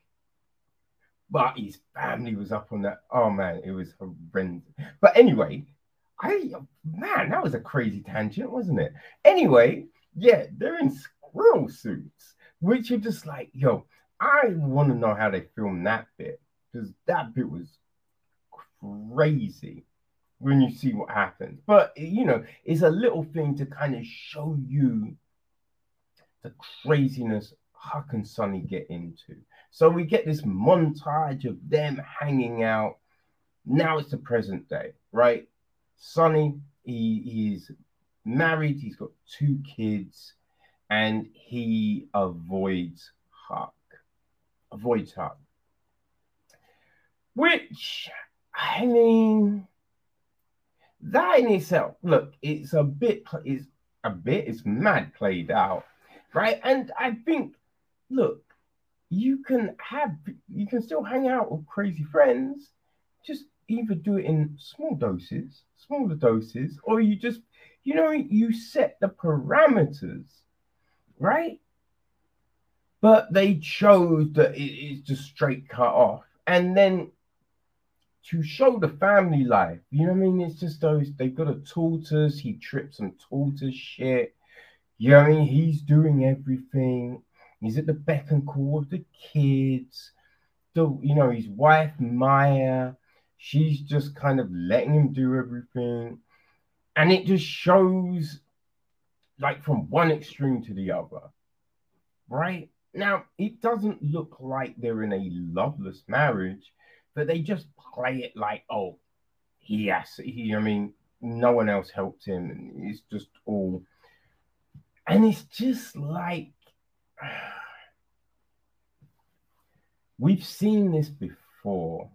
But his family was up on that. Oh man, it was horrendous. But anyway, I man, that was a crazy tangent, wasn't it? Anyway, yeah, they're in squirrel suits, which are just like, yo, I want to know how they filmed that bit because that bit was crazy when you see what happens. But you know, it's a little thing to kind of show you the craziness Huck and Sonny get into. So we get this montage of them hanging out. Now it's the present day, right? Sonny, he, he's married, he's got two kids, and he avoids Huck. Avoids Huck. Which, I mean, that in itself, look, it's a bit, it's a bit, it's mad played out, right? And I think, look, you can have, you can still hang out with crazy friends, just either do it in small doses, smaller doses, or you just, you know, you set the parameters, right? But they chose that it is just straight cut off. And then to show the family life. You know what I mean? It's just those they've got a tortoise, he trips some tortoise shit. You know what I mean? He's doing everything. He's at the beck and call of the kids. The you know, his wife Maya, she's just kind of letting him do everything. And it just shows like from one extreme to the other. Right? Now, it doesn't look like they're in a loveless marriage but they just play it like, oh, has, he, I mean, no one else helped him, and it's just all, and it's just like, we've seen this before,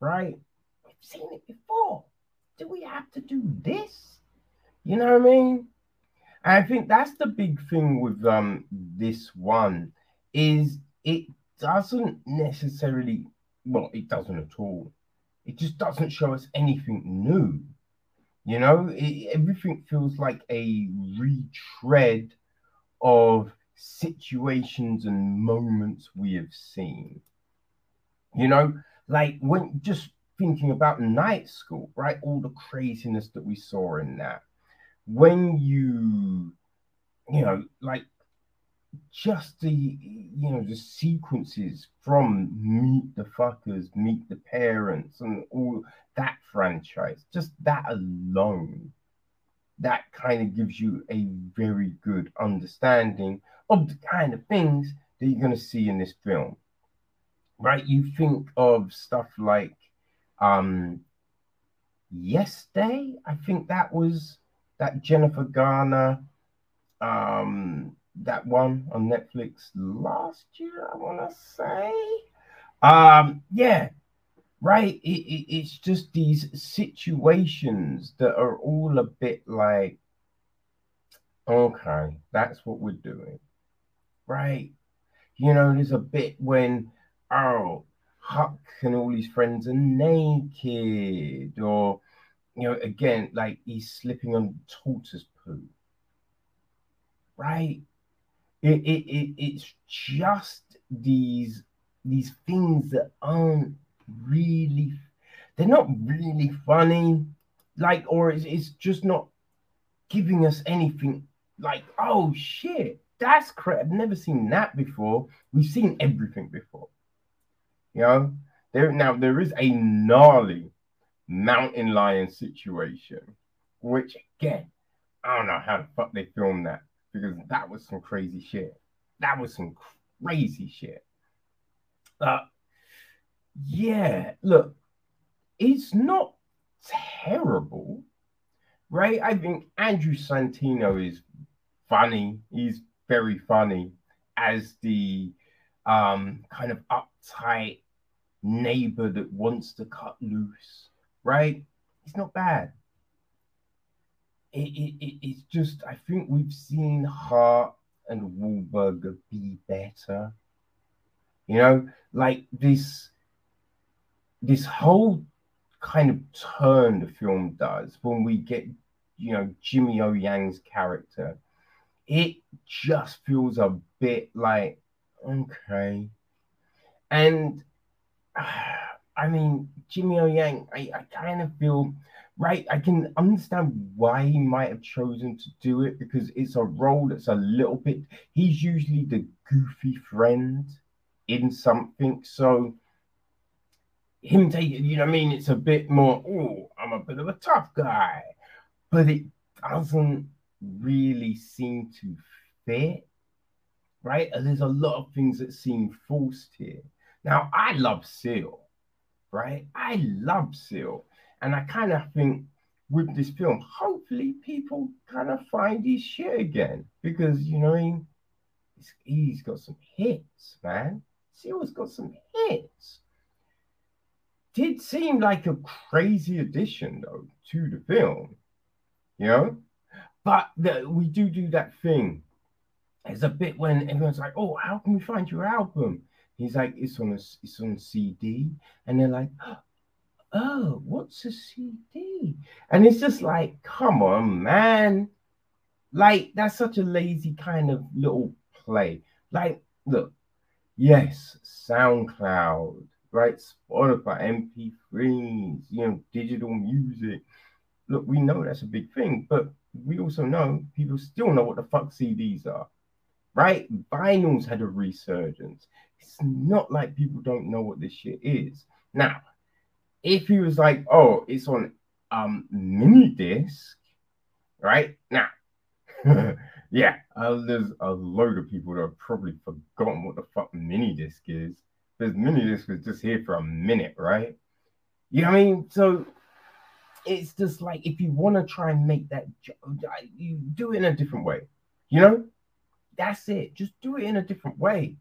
right? We've seen it before. Do we have to do this? You know what I mean? I think that's the big thing with um this one is it doesn't necessarily well, it doesn't at all. It just doesn't show us anything new. You know, it, everything feels like a retread of situations and moments we have seen. You know, like when just thinking about night school, right? All the craziness that we saw in that. When you, you know, like just the you know the sequences from Meet the Fuckers, Meet the Parents, and all that franchise, just that alone, that kind of gives you a very good understanding of the kind of things that you're going to see in this film. Right? You think of stuff like um Yes Day, I think that was that Jennifer Garner um that one on Netflix last year, I want to say. Um, yeah, right. It, it, it's just these situations that are all a bit like, okay, that's what we're doing, right? You know, there's a bit when, oh, Huck and all his friends are naked, or, you know, again, like he's slipping on tortoise poo, right? It, it, it, it's just these these things that aren't really they're not really funny like or it's, it's just not giving us anything like oh shit that's crap i've never seen that before we've seen everything before you know there now there is a gnarly mountain lion situation which again i don't know how the fuck they filmed that because that was some crazy shit. That was some crazy shit. Uh, yeah, look, it's not terrible, right? I think Andrew Santino is funny. He's very funny as the um, kind of uptight neighbor that wants to cut loose, right? It's not bad it, it, it, it's just I think we've seen Hart and Wahlberg be better. You know, like this this whole kind of turn the film does when we get, you know, Jimmy O Yang's character. It just feels a bit like okay. And I mean, Jimmy O Yang, I, I kind of feel right. I can understand why he might have chosen to do it because it's a role that's a little bit. He's usually the goofy friend in something, so him taking, you know, I mean, it's a bit more. Oh, I'm a bit of a tough guy, but it doesn't really seem to fit, right? And there's a lot of things that seem forced here. Now, I love Seal, right? I love Seal. And I kind of think with this film, hopefully people kind of find his shit again because you know I he's got some hits, man. Seal's got some hits. Did seem like a crazy addition though to the film, you know. But the, we do do that thing. There's a bit when everyone's like, "Oh, how can we find your album?" He's like, "It's on a, it's on CD," and they're like, oh, what's a CD? And it's just like, come on, man. Like, that's such a lazy kind of little play. Like, look, yes, SoundCloud, right? Spotify, MP3s, you know, digital music. Look, we know that's a big thing, but we also know people still know what the fuck CDs are, right? Vinyls had a resurgence. It's not like people don't know what this shit is. Now, if he was like, oh, it's on um mini disc, right? Now, yeah, uh, there's a load of people that have probably forgotten what the fuck mini disc is. Because mini disc was just here for a minute, right? You know what I mean? So it's just like if you want to try and make that, you do it in a different way. You know, that's it. Just do it in a different way,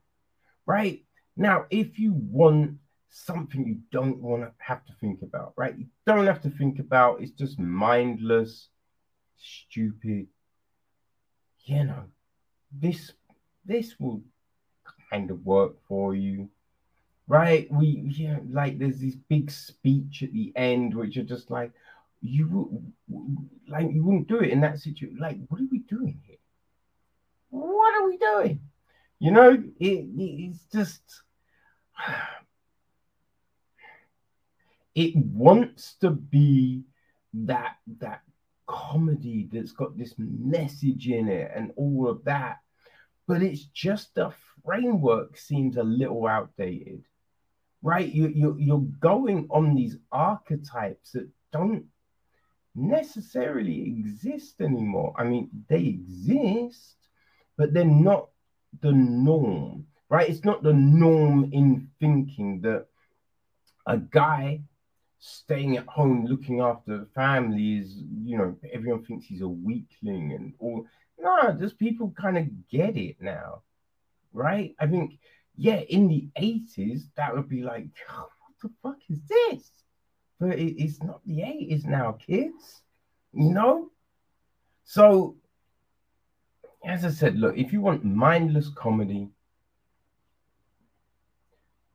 right? Now, if you want something you don't want to have to think about, right? You don't have to think about. It's just mindless, stupid. You know, this this will kind of work for you, right? We yeah, like there's this big speech at the end, which are just like you like you wouldn't do it in that situation. Like, what are we doing here? What are we doing? You know, it, it's just it wants to be that that comedy that's got this message in it and all of that but it's just the framework seems a little outdated right you, you you're going on these archetypes that don't necessarily exist anymore i mean they exist but they're not the norm right it's not the norm in thinking that a guy staying at home looking after the family is, you know, everyone thinks he's a weakling and all. No, just people kind of get it now, right? I think, yeah, in the 80s, that would be like, what the fuck is this? But it, it's not the 80s now, kids, you know? So, as I said, look, if you want mindless comedy,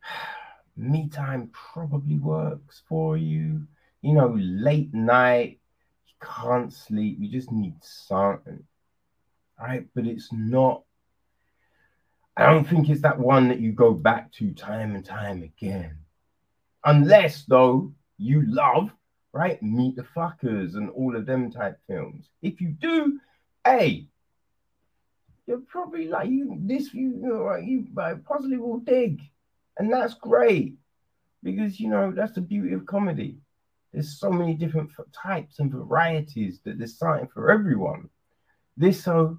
me time probably works for you. You know, late night, you can't sleep, you just need something. Right? But it's not, I don't think it's that one that you go back to time and time again. Unless, though, you love, right, Meet the Fuckers and all of them type films. If you do, hey, you're probably like you this you, you know, you possibly will dig and that's great because, you know, that's the beauty of comedy. There's so many different types and varieties that there's something for everyone. This, so,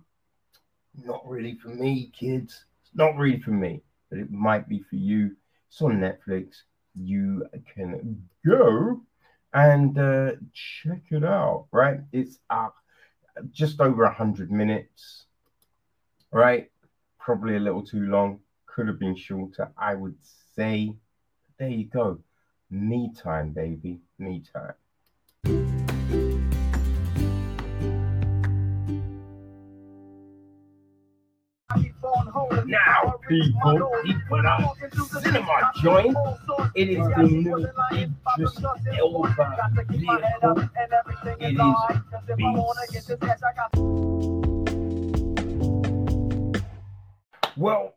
not really for me, kids. It's not really for me, but it might be for you. It's on Netflix. You can go and uh, check it out, right? It's uh, just over 100 minutes, right? Probably a little too long could have been shorter, I would say. There you go. Me time, baby. Me time. Joint. It is the Elba vehicle. It is Beast. Well,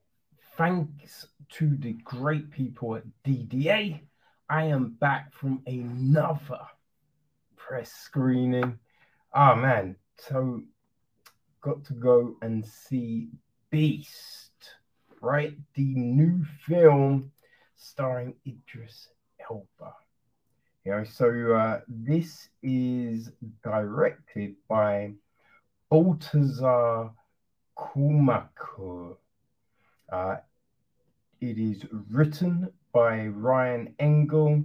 thanks to the great people at DDA, I am back from another press screening. Oh man, so got to go and see Beast, right? The new film starring Idris Elba. You know, so uh, this is directed by Baltasar Kormákur. Uh, it is written by Ryan Engel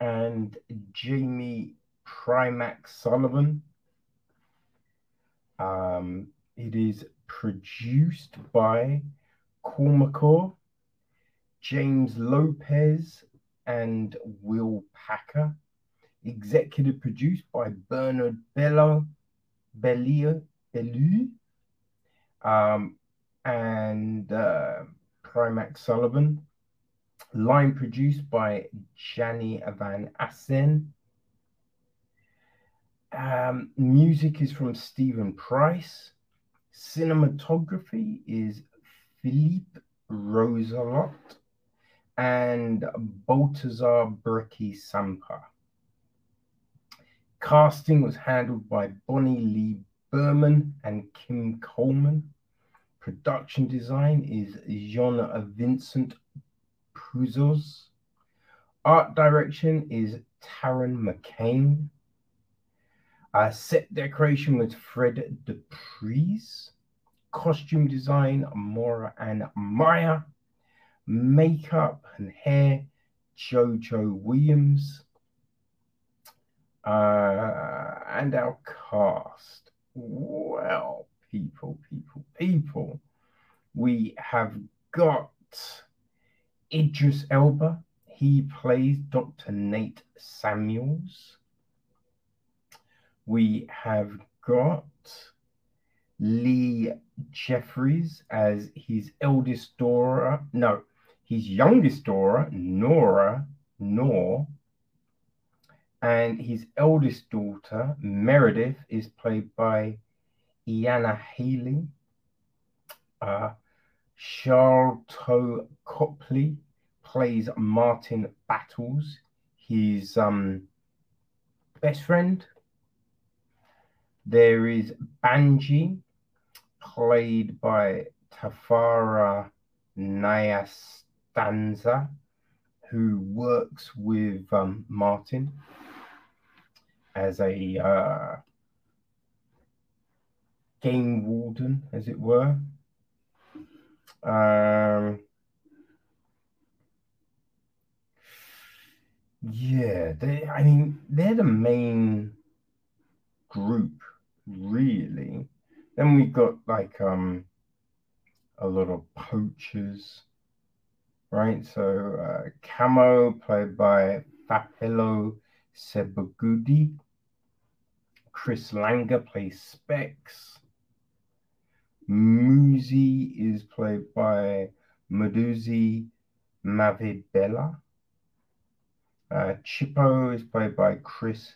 and Jaime Primak Sullivan. Um, it is produced by Kormákur, James Lopez, and Will Packer. Executive produced by Bernard Bello, Bellier, Bellu, um, and uh, Primak Sullivan. Line produced by Jani Van Assen. Um, music is from Steven Price. Cinematography is Philippe Rousselot and Baltazar Brecki Sampa. Casting was handled by Bonnie Lee Berman and Kim Coleman. Production design is Jean Vincent Puzos. Art direction is Taron McCain. Uh, set decoration was Fred Depries. Costume design, Moira Anne Meyer. Makeup and hair, Jojo Williams. Uh, and our cast. Well, people, people, people. We have got Idris Elba. He plays Dr. Nate Samuels. We have got Leah Jeffries as his eldest daughter. No, his youngest daughter, Nora, Nor, and his eldest daughter, Meredith, is played by Iyana Halley. Uh, Copley plays Martin Battles, his um, best friend. There is Banji, played by Tafara Nyatsanza, who works with um, Martin as a uh, game warden, as it were. Um, yeah, they. I mean, they're the main group, really. Then we got like um a lot of poachers, right? So uh, Camo, played by Fapelo Sebagudi. Chris Langer plays Specs. Muzi is played by Maduzi Mavibella. Uh, Chippo is played by Chris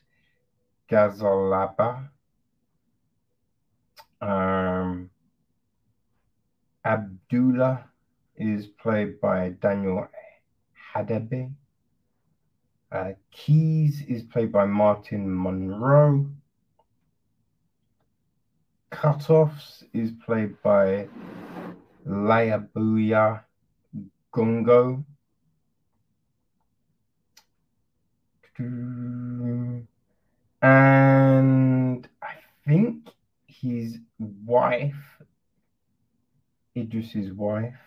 Gazalaba. Um, Abdullah is played by Daniel Hadebe. Uh, Keys is played by Martin Monroe. Cutoffs is played by Layabuya Gungo. And I think his wife, Idris's wife,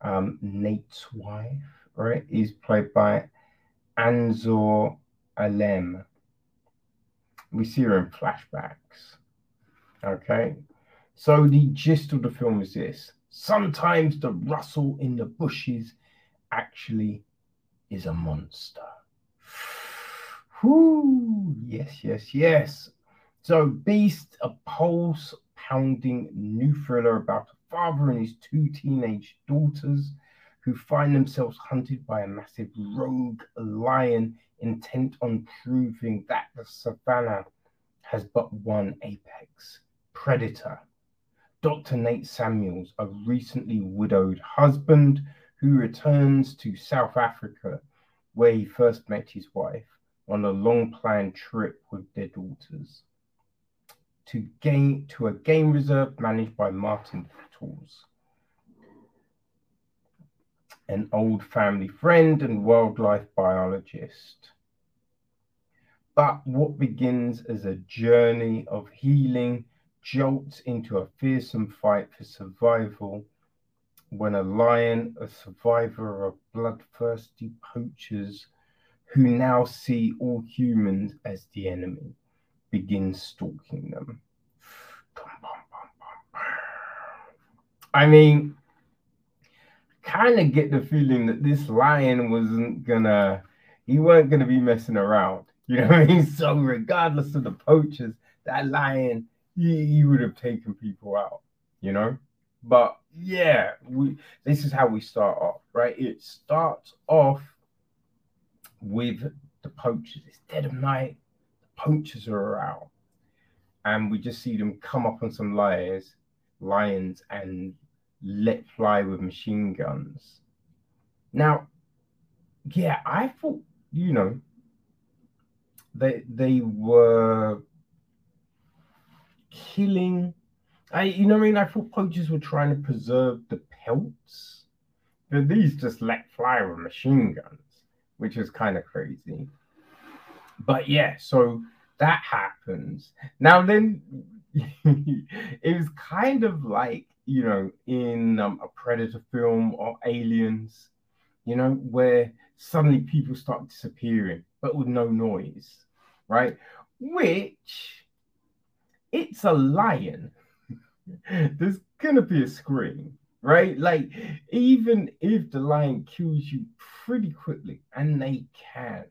um, Nate's wife, right, is played by Anzor Alem. We see her in flashbacks. Okay. So the gist of the film is this. Sometimes the rustle in the bushes actually is a monster. Whoo! Yes, yes, yes. So Beast, a pulse pounding new thriller about a father and his two teenage daughters who find themselves hunted by a massive rogue lion intent on proving that the savannah has but one apex predator. Dr. Nate Samuels, a recently widowed husband who returns to South Africa, where he first met his wife, on a long planned trip with their daughters to gain to a game reserve managed by Martin Tools, an old family friend and wildlife biologist. But what begins as a journey of healing jolts into a fearsome fight for survival when a lion, a survivor of bloodthirsty poachers who now see all humans as the enemy, begin stalking them. I mean, kind of get the feeling that this lion wasn't gonna, he weren't gonna be messing around. You know what I mean? So regardless of the poachers, that lion, he, he would have taken people out. You know, but yeah, we this is how we start off, right? It starts off with the poachers. It's dead of night. Poachers are around, and we just see them come up on some lions, lions, and let fly with machine guns. Now, yeah, I thought, you know, they they were killing. I you know I mean I thought poachers were trying to preserve the pelts, but these just let fly with machine guns, which is kind of crazy. But yeah, so that happens. Now then, it was kind of like you know, in um, a Predator film or Aliens, you know, where suddenly people start disappearing, but with no noise, right? Which it's a lion. There's gonna be a scream, right? Like, even if the lion kills you pretty quickly, and they can,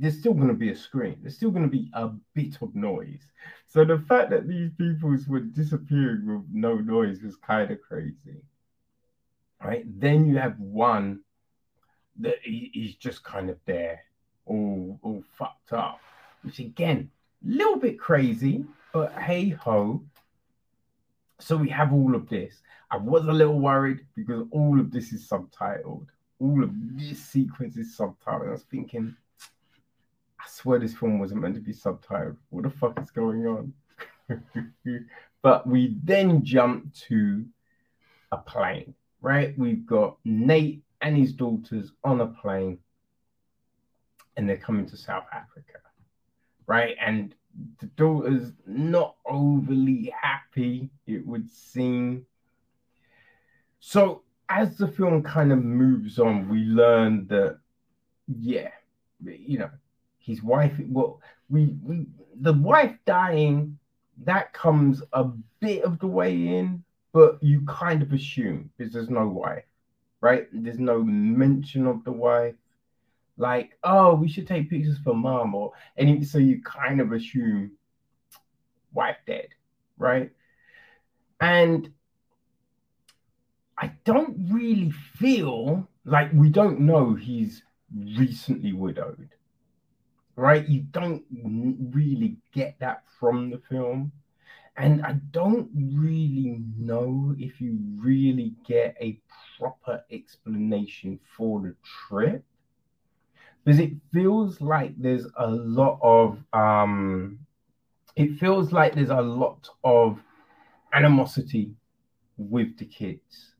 there's still going to be a scream. There's still going to be a bit of noise. So the fact that these peoples were disappearing with no noise was kind of crazy. Right? Then you have one that he's just kind of there, all, all fucked up, which again, a little bit crazy, but hey ho. So we have all of this. I was a little worried because all of this is subtitled. All of this sequence is subtitled. I was thinking, swear this film wasn't meant to be subtitled. What the fuck is going on? but we then jump to a plane, right? We've got Nate and his daughters on a plane, and they're coming to South Africa, right? And the daughter's not overly happy, it would seem. So as the film kind of moves on, we learn that, yeah, you know, his wife well we, we the wife dying that comes a bit of the way in but you kind of assume because there's no wife right? There's no mention of the wife. Like oh we should take pictures for mom or any so you kind of assume wife dead right? And i don't really feel like we don't know he's recently widowed right? You don't really get that from the film. And I don't really know if you really get a proper explanation for the trip. Because it feels like there's a lot of um it feels like there's a lot of animosity with the kids.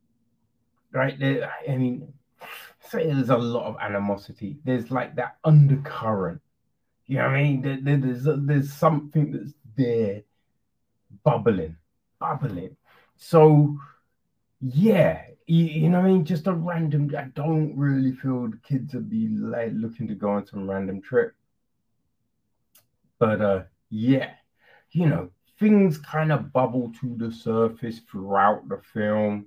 Right? There, I mean, say there's a lot of animosity. There's like that undercurrent you know what I mean? There, there, there's there's something that's there, bubbling, bubbling. So, yeah, you, you, know what I mean? Just a random. I don't really feel the kids would be like looking to go on some random trip. But uh, yeah, you know, things kind of bubble to the surface throughout the film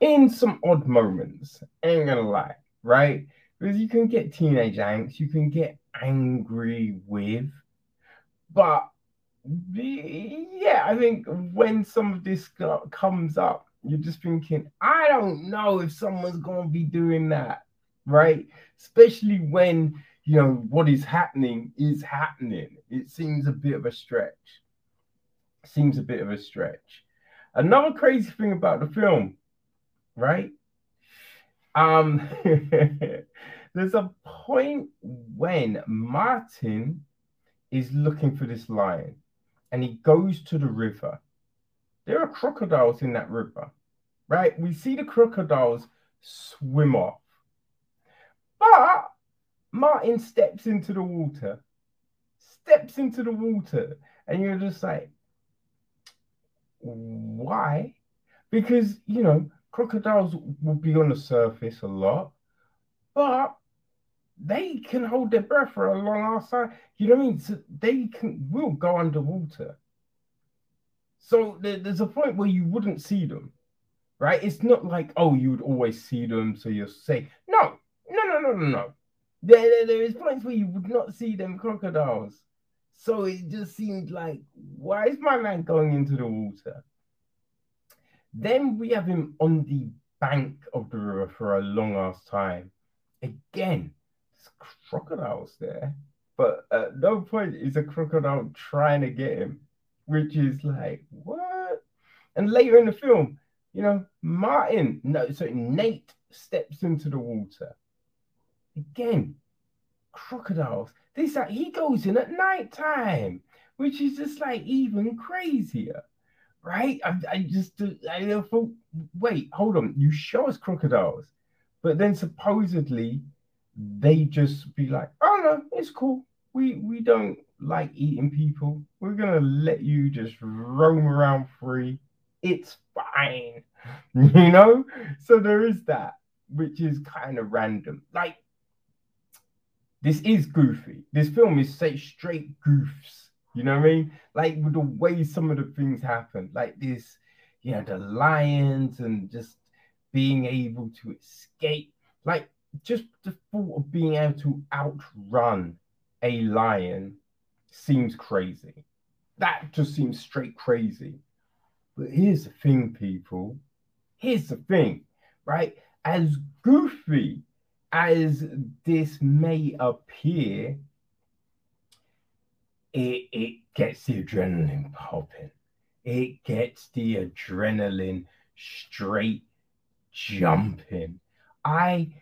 in some odd moments. Ain't gonna lie, right? Because you can get teenage angst, you can get angry with. But yeah, I think when some of this comes up, you're just thinking, I don't know if someone's going to be doing that, right? Especially when, you know, what is happening is happening. It seems a bit of a stretch. Seems a bit of a stretch. Another crazy thing about the film, right? Um, There's a point when Martin is looking for this lion and he goes to the river. There are crocodiles in that river, right? We see the crocodiles swim off. But Martin steps into the water, steps into the water, and you're just like, why? Because, you know, crocodiles will be on the surface a lot, but they can hold their breath for a long ass time. You know what I mean? So they can will go underwater. So there, there's a point where you wouldn't see them, right? It's not like oh you would always see them, so you're safe. No, no, no, no, no, no. There, there, there is points where you would not see them crocodiles. So it just seemed like, why is my man going into the water? Then we have him on the bank of the river for a long ass time. Again, crocodiles there, but at no point is a crocodile trying to get him, which is like, what? And later in the film, you know, Martin, no, so Nate steps into the water. Again, crocodiles. This like, he goes in at night time, which is just like even crazier right? I, I just I thought, wait, hold on, you show us crocodiles, but then supposedly they just be like, oh no, it's cool. We we don't like eating people. We're gonna let you just roam around free. It's fine, you know. So there is that, which is kind of random. Like this is goofy. This film is say straight goofs you know what I mean? Like with the way some of the things happen, like this, you know, the lions and just being able to escape. Like just the thought of being able to outrun a lion seems crazy. That just seems straight crazy. But here's the thing, people. Here's the thing, right? As goofy as this may appear, it, it gets the adrenaline popping. It gets the adrenaline straight jumping. I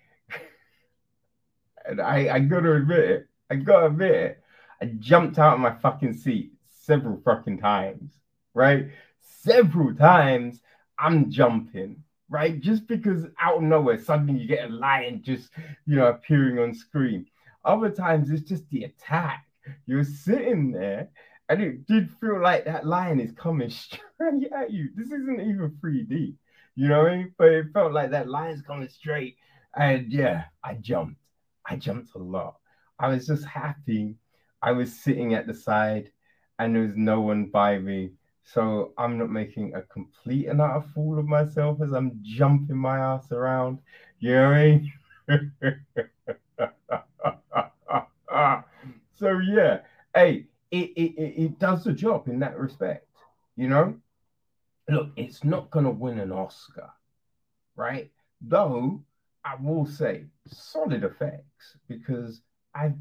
and I, I gotta admit it. I gotta admit it. I jumped out of my fucking seat several fucking times, right? Several times I'm jumping, right? Just because out of nowhere, suddenly you get a lion just, you know, appearing on screen. Other times it's just the attack you're sitting there, and it did feel like that lion is coming straight at you. This isn't even 3D, you know what I mean? But it felt like that lion's coming straight. And yeah, I jumped. I jumped a lot. I was just happy. I was sitting at the side and there was no one by me. So I'm not making a complete and utter fool of myself as I'm jumping my ass around. You know what I mean? So yeah, hey, it, it, it does the job in that respect. You know, look, it's not gonna win an Oscar, right? Though I will say solid effects because I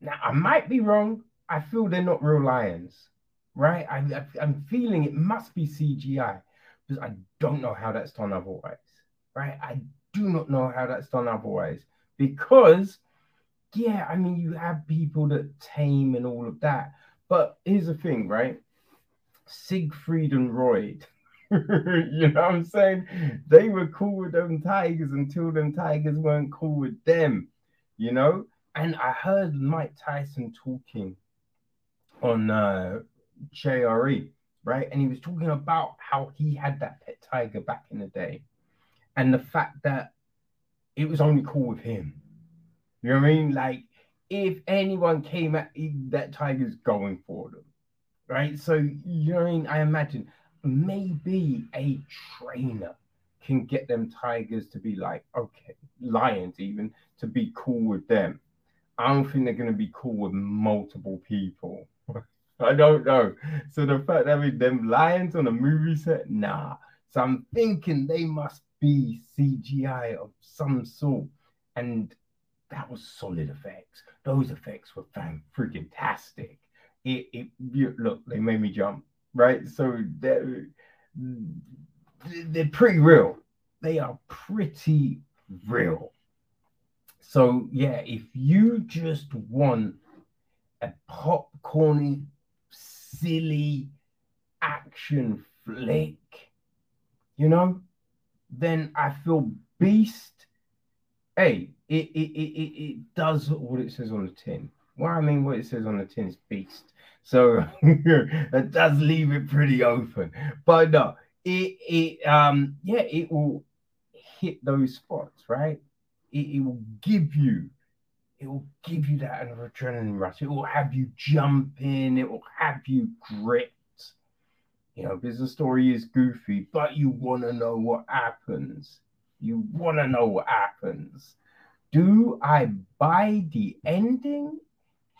now I might be wrong. I feel they're not real lions, right? I, I, I'm feeling it must be CGI because I don't know how that's done otherwise, right? I do not know how that's done otherwise because yeah, I mean, you have people that tame and all of that. But here's the thing, right? Siegfried and Roy, you know what I'm saying? They were cool with them tigers until them tigers weren't cool with them, you know? And I heard Mike Tyson talking on uh, JRE, right? And he was talking about how he had that pet tiger back in the day and the fact that it was only cool with him you know what I mean? Like, if anyone came at that tiger's going for them, right? So, you know what I mean? I imagine maybe a trainer can get them tigers to be like, okay, lions even to be cool with them. I don't think they're going to be cool with multiple people. I don't know. So the fact that with them lions on a movie set, nah. So I'm thinking they must be CGI of some sort. And that was solid effects. Those effects were fan freaking tastic. It, it look, they made me jump, right? So they're they're pretty real. They are pretty mm-hmm. real. So yeah, if you just want a popcorny, silly action flick, you know, then I feel Beast hey, it, it, it, it does what it says on the tin. Well, I mean, what it says on the tin is beast. So it does leave it pretty open. But no, it, it um, yeah, it will hit those spots, right? It, it will give you it will give you that adrenaline rush. It will have you jumping. It will have you gripped. You know, because the story is goofy, but you want to know what happens. You want to know what happens. Do I buy the ending?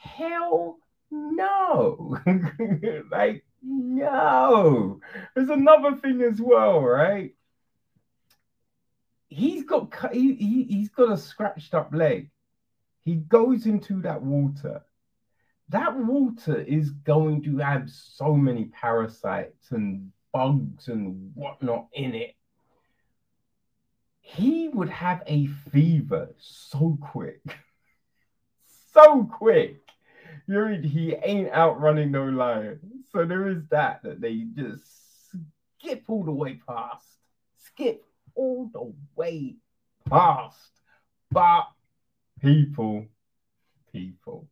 Hell no. like, no. There's another thing as well, right? He's got he, he, he's got a scratched up leg. He goes into that water. That water is going to have so many parasites and bugs and whatnot in it. He would have a fever so quick. so quick you're, he ain't outrunning no lion. So there is that that they just skip all the way past. Skip all the way past. But people, people,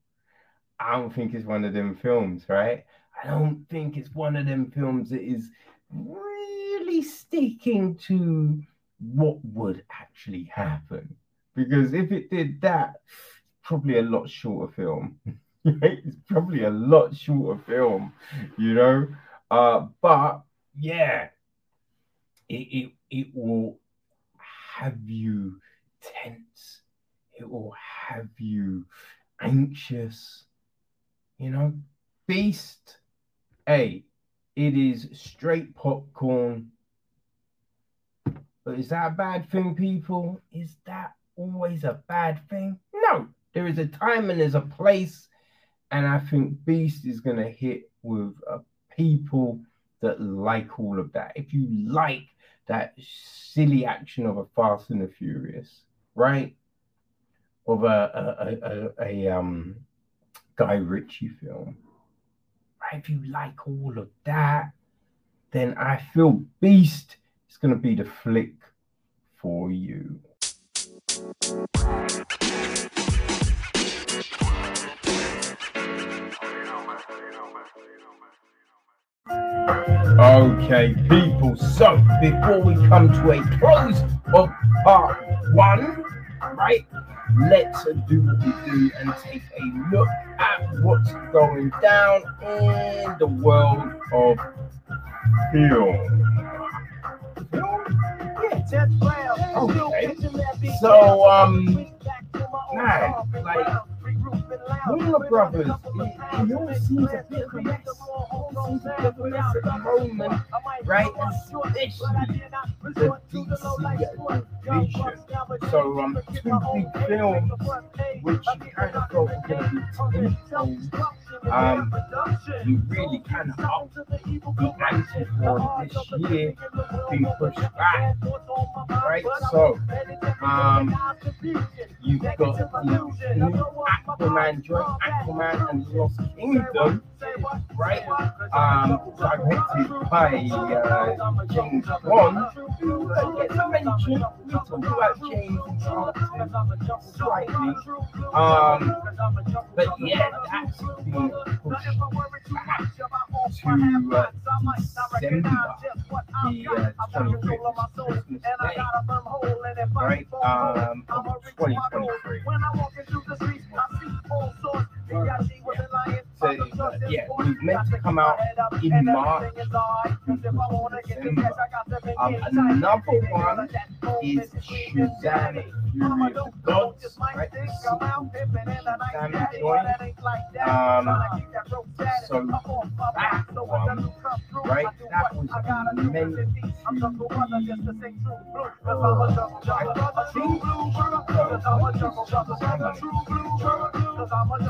I don't think it's one of them films, right? I don't think it's one of them films that is really sticking to what would actually happen. Because if it did that, probably a lot shorter film. it's probably a lot shorter film, you know. Uh, but yeah, it, it it will have you tense. It will have you anxious. You know, Beast. A, it is straight popcorn. But is that a bad thing, people? Is that always a bad thing? No, there is a time and there's a place and I think Beast is going to hit with uh, people that like all of that. If you like that silly action of a Fast and the Furious, right? Of a, a, a, a, um, Guy Ritchie film, right? If you like all of that, then I feel Beast is going to be the flick for you. Okay, people. So before we come to a close of part one, right? Let's do what we do and take a look at what's going down in the world of film. Okay. So um man, like Warner Brothers, it, it all a seems a bit of at right? The DC vision. So, um, two big films which you kind of thought were going to be um, we really kind of up the ante for this year being pushed back, right? So, um, you've got the new Aquaman joint, Aquaman and Lost Kingdom, right? Um, directed by uh, James uh, gets a mention. We talk about James slightly, um, but yeah, that's been to uh, the uh, 25th Christmas Day, right? Um, 2023. So, uh, yeah, it was meant to come out in March. Um, another one is Gods, right? Um, so that right? That was meant to be.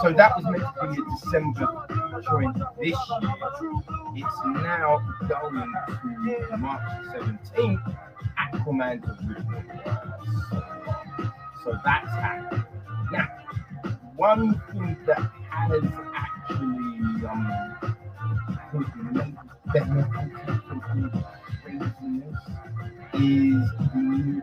so that was meant to be a December joint this year. It's now going to March 17th. Aquaman to So that's happening. Now, one thing that has actually um, I think made benefit from craziness is the new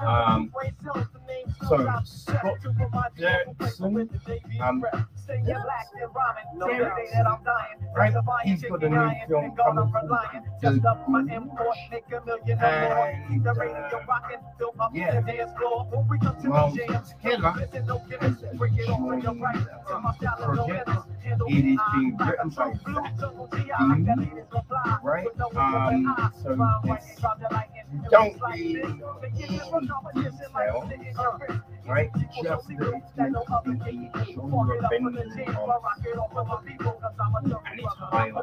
so Scott Derrickson, um, right? He's got a new film coming called The Gorge. And, uh, yeah, well, Taylor the project. It is being written by Zach Dean, right? Um, so this, don't really know right? Just it's be it's highly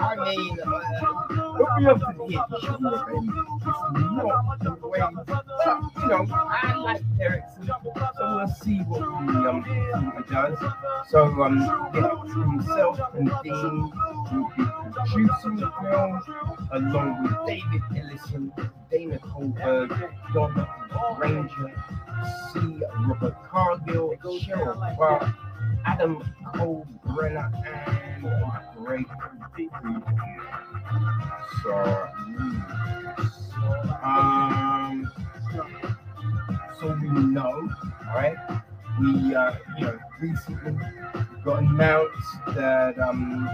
I mean, uh, what we have to the so, you know, I like Derrickson, so we'll see what he, um, does. So, um, yeah, himself and Dean be producing the film along with David Ellison, Dana Goldberg, Don Granger, C. Robert Cargill, Cheryl Clark, Adam Cole Brenner, and Greg So, um, so we know, right? We, uh, you know, recently got announced that, um,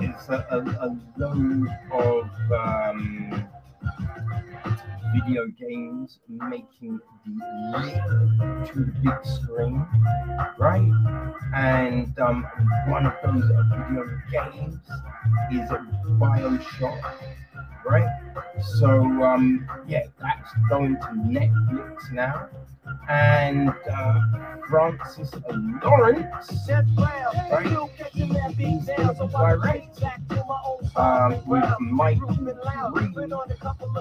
it's a, a, a load of um, video games making the leap to the big screen, right? And um, one of those video games is a Bioshock, right? So um, yeah, that's going to Netflix now. And uh, Francis Lawrence, right? He, he's going to direct um, with Mike Green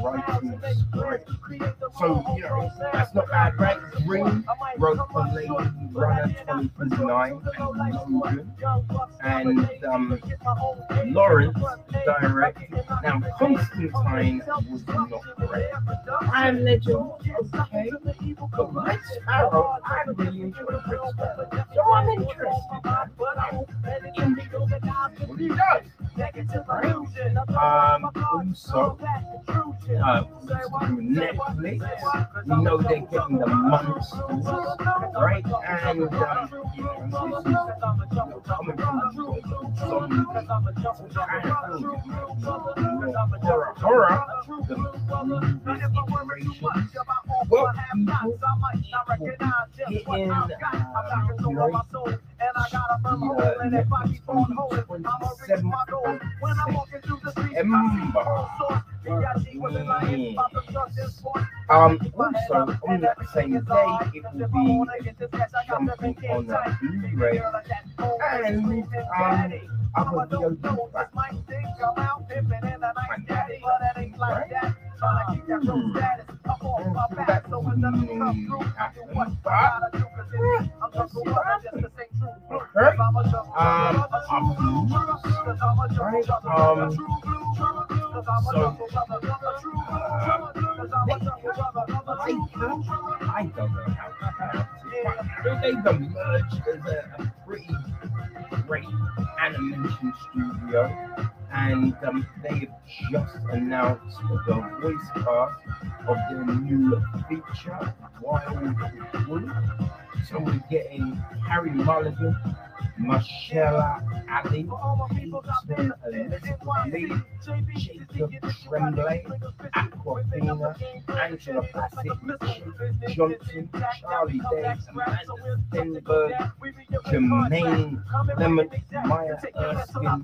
writing script. So, you know, that's not bad, right? Green wrote for Blade Runner 2029 and. And um, Lawrence directed. Now, Constantine was not great. I'm Legend, okay. But Red Sparrow, I really enjoyed Red Sparrow. So I'm interested. What he does. Right? Um, also, uh, Netflix, we know they're getting the monsters, right? And um, you you coming from zombie, some kind of thing, you know, horror, horror, the investigations. Well, people, people getting, uh, you know, the uh, Netflix 27th Ember. Um, also, on that same day, it will be jumping on a Blu-ray and um, other VOD platforms. Fantastic, right? Hmm. That meaning happened, but eh, let's see what happens. Okay. Um, um, right? Um, so, I don't know how to it. They've emerged as a, a pretty great animation studio, and um, they have just announced the voice cast of their new feature, Wild Wood. So we're getting Carey Mulligan, Mahershala Ali, Elizabeth Lee, Jacob Tremblay, Awkwafina, Angela Bassett, Johnson, Charlie Day, Amandla Stenberg, Jemaine Clement, Maya Erskine,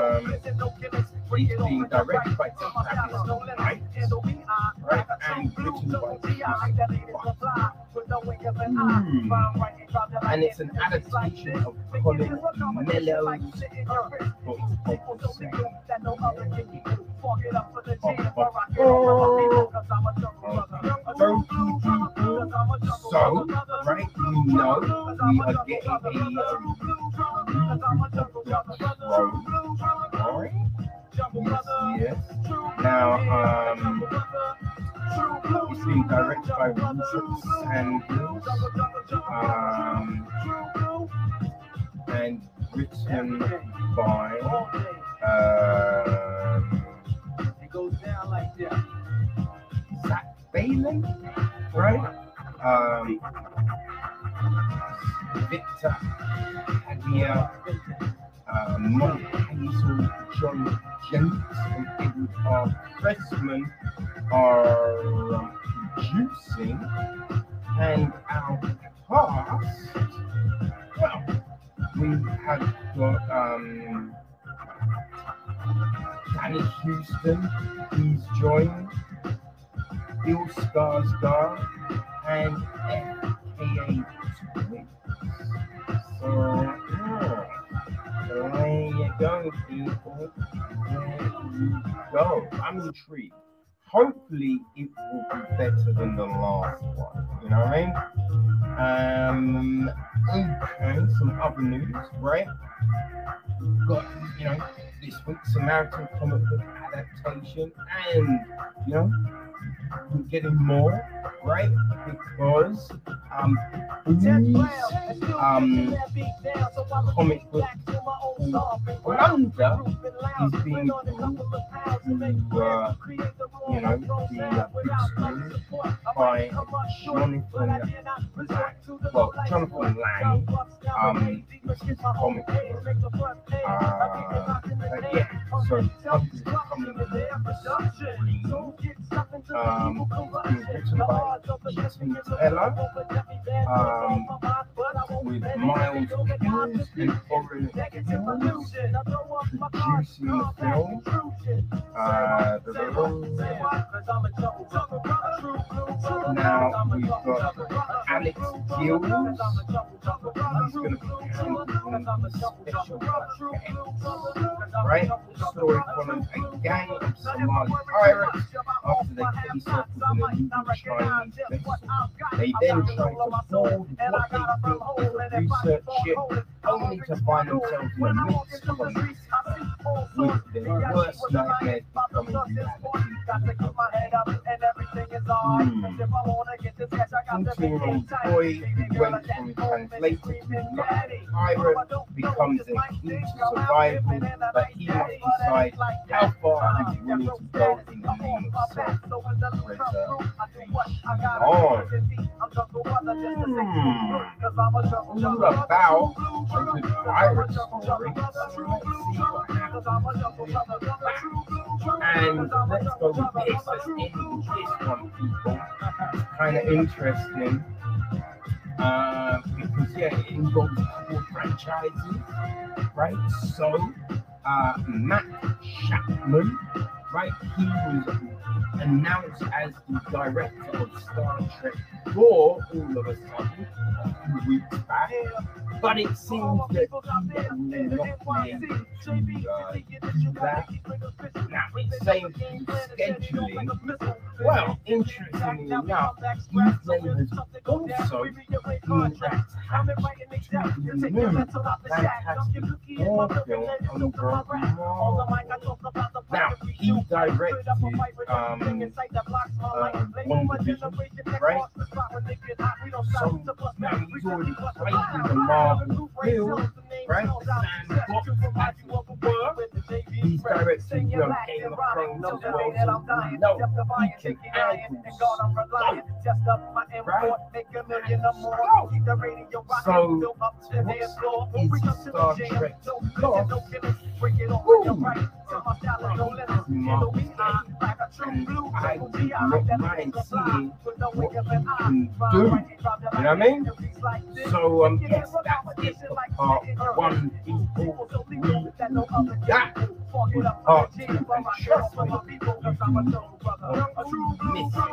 Um, it's being directed by Tim right? Right, and written by Hmm. And it's an adaptation of Colin Meloy's book of So, right, you know, we are getting a Yes. Now, um, it's being directed um, and written by um, Zach Bailey, right? Um, Victor Hadida, uh, Molly Hassell, John Jencks, and Edward R. Pressman are um, producing, and our cast, well, we have got um, Danny Huston, he's joined, Bill Skarsgård, and FKA Twigs. So, yeah. There you go, people. There you go. I'm intrigued. Hopefully, it will be better than the last one. You know what I mean? Um. Okay. Some other news, right? Got you know this week's Samaritan comic book adaptation, and you know we're getting more, right? Because um, these um comic book Wonder is being uh, you know the big by Jonathan Lang. Well, Jonathan Lang, um, comic book. Uh, yeah, so coming. Um, being written by Ethan Teller, um, with Miles Hughes and Oren producing the film. Right? Story follows a gang of Somali pirates after they off with an illegal Chinese vessel. They then try to board what they think is a research ship, only to find themselves in a mixed colony uh, with their worst nightmares becoming reality. 14-year-old boy who went from translator to pirate becomes a key to survival, but he must decide how far he's willing to go in the name of self-preservation. On. Hmm. With that. And let's go with this. Let's this one, people. Kind of interesting. Uh, because yeah, it involves couple franchises, right? So, uh, Matt Shakman, right? He was announced as the director of Star Trek 4 all of a sudden a few weeks back, but it seems that he will not be able to uh, do that. Now, it's saying scheduling. Well, interestingly enough, name has also been attached to the new Fantastic Four film over Marvel. Now, he directed um, uh, One Division, right? So now he's already in the Marvel field, right? He's directed, you know, Game of Thrones as well, so we know he can scope. Right? So, what is Star Trek Lost? Woo! Mark and I did not mind seeing what he can do. You know what I mean? So, um, yes, that's it part one, people. That part two, and trust me, you do not want to miss it.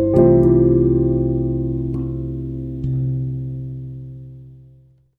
Sorry.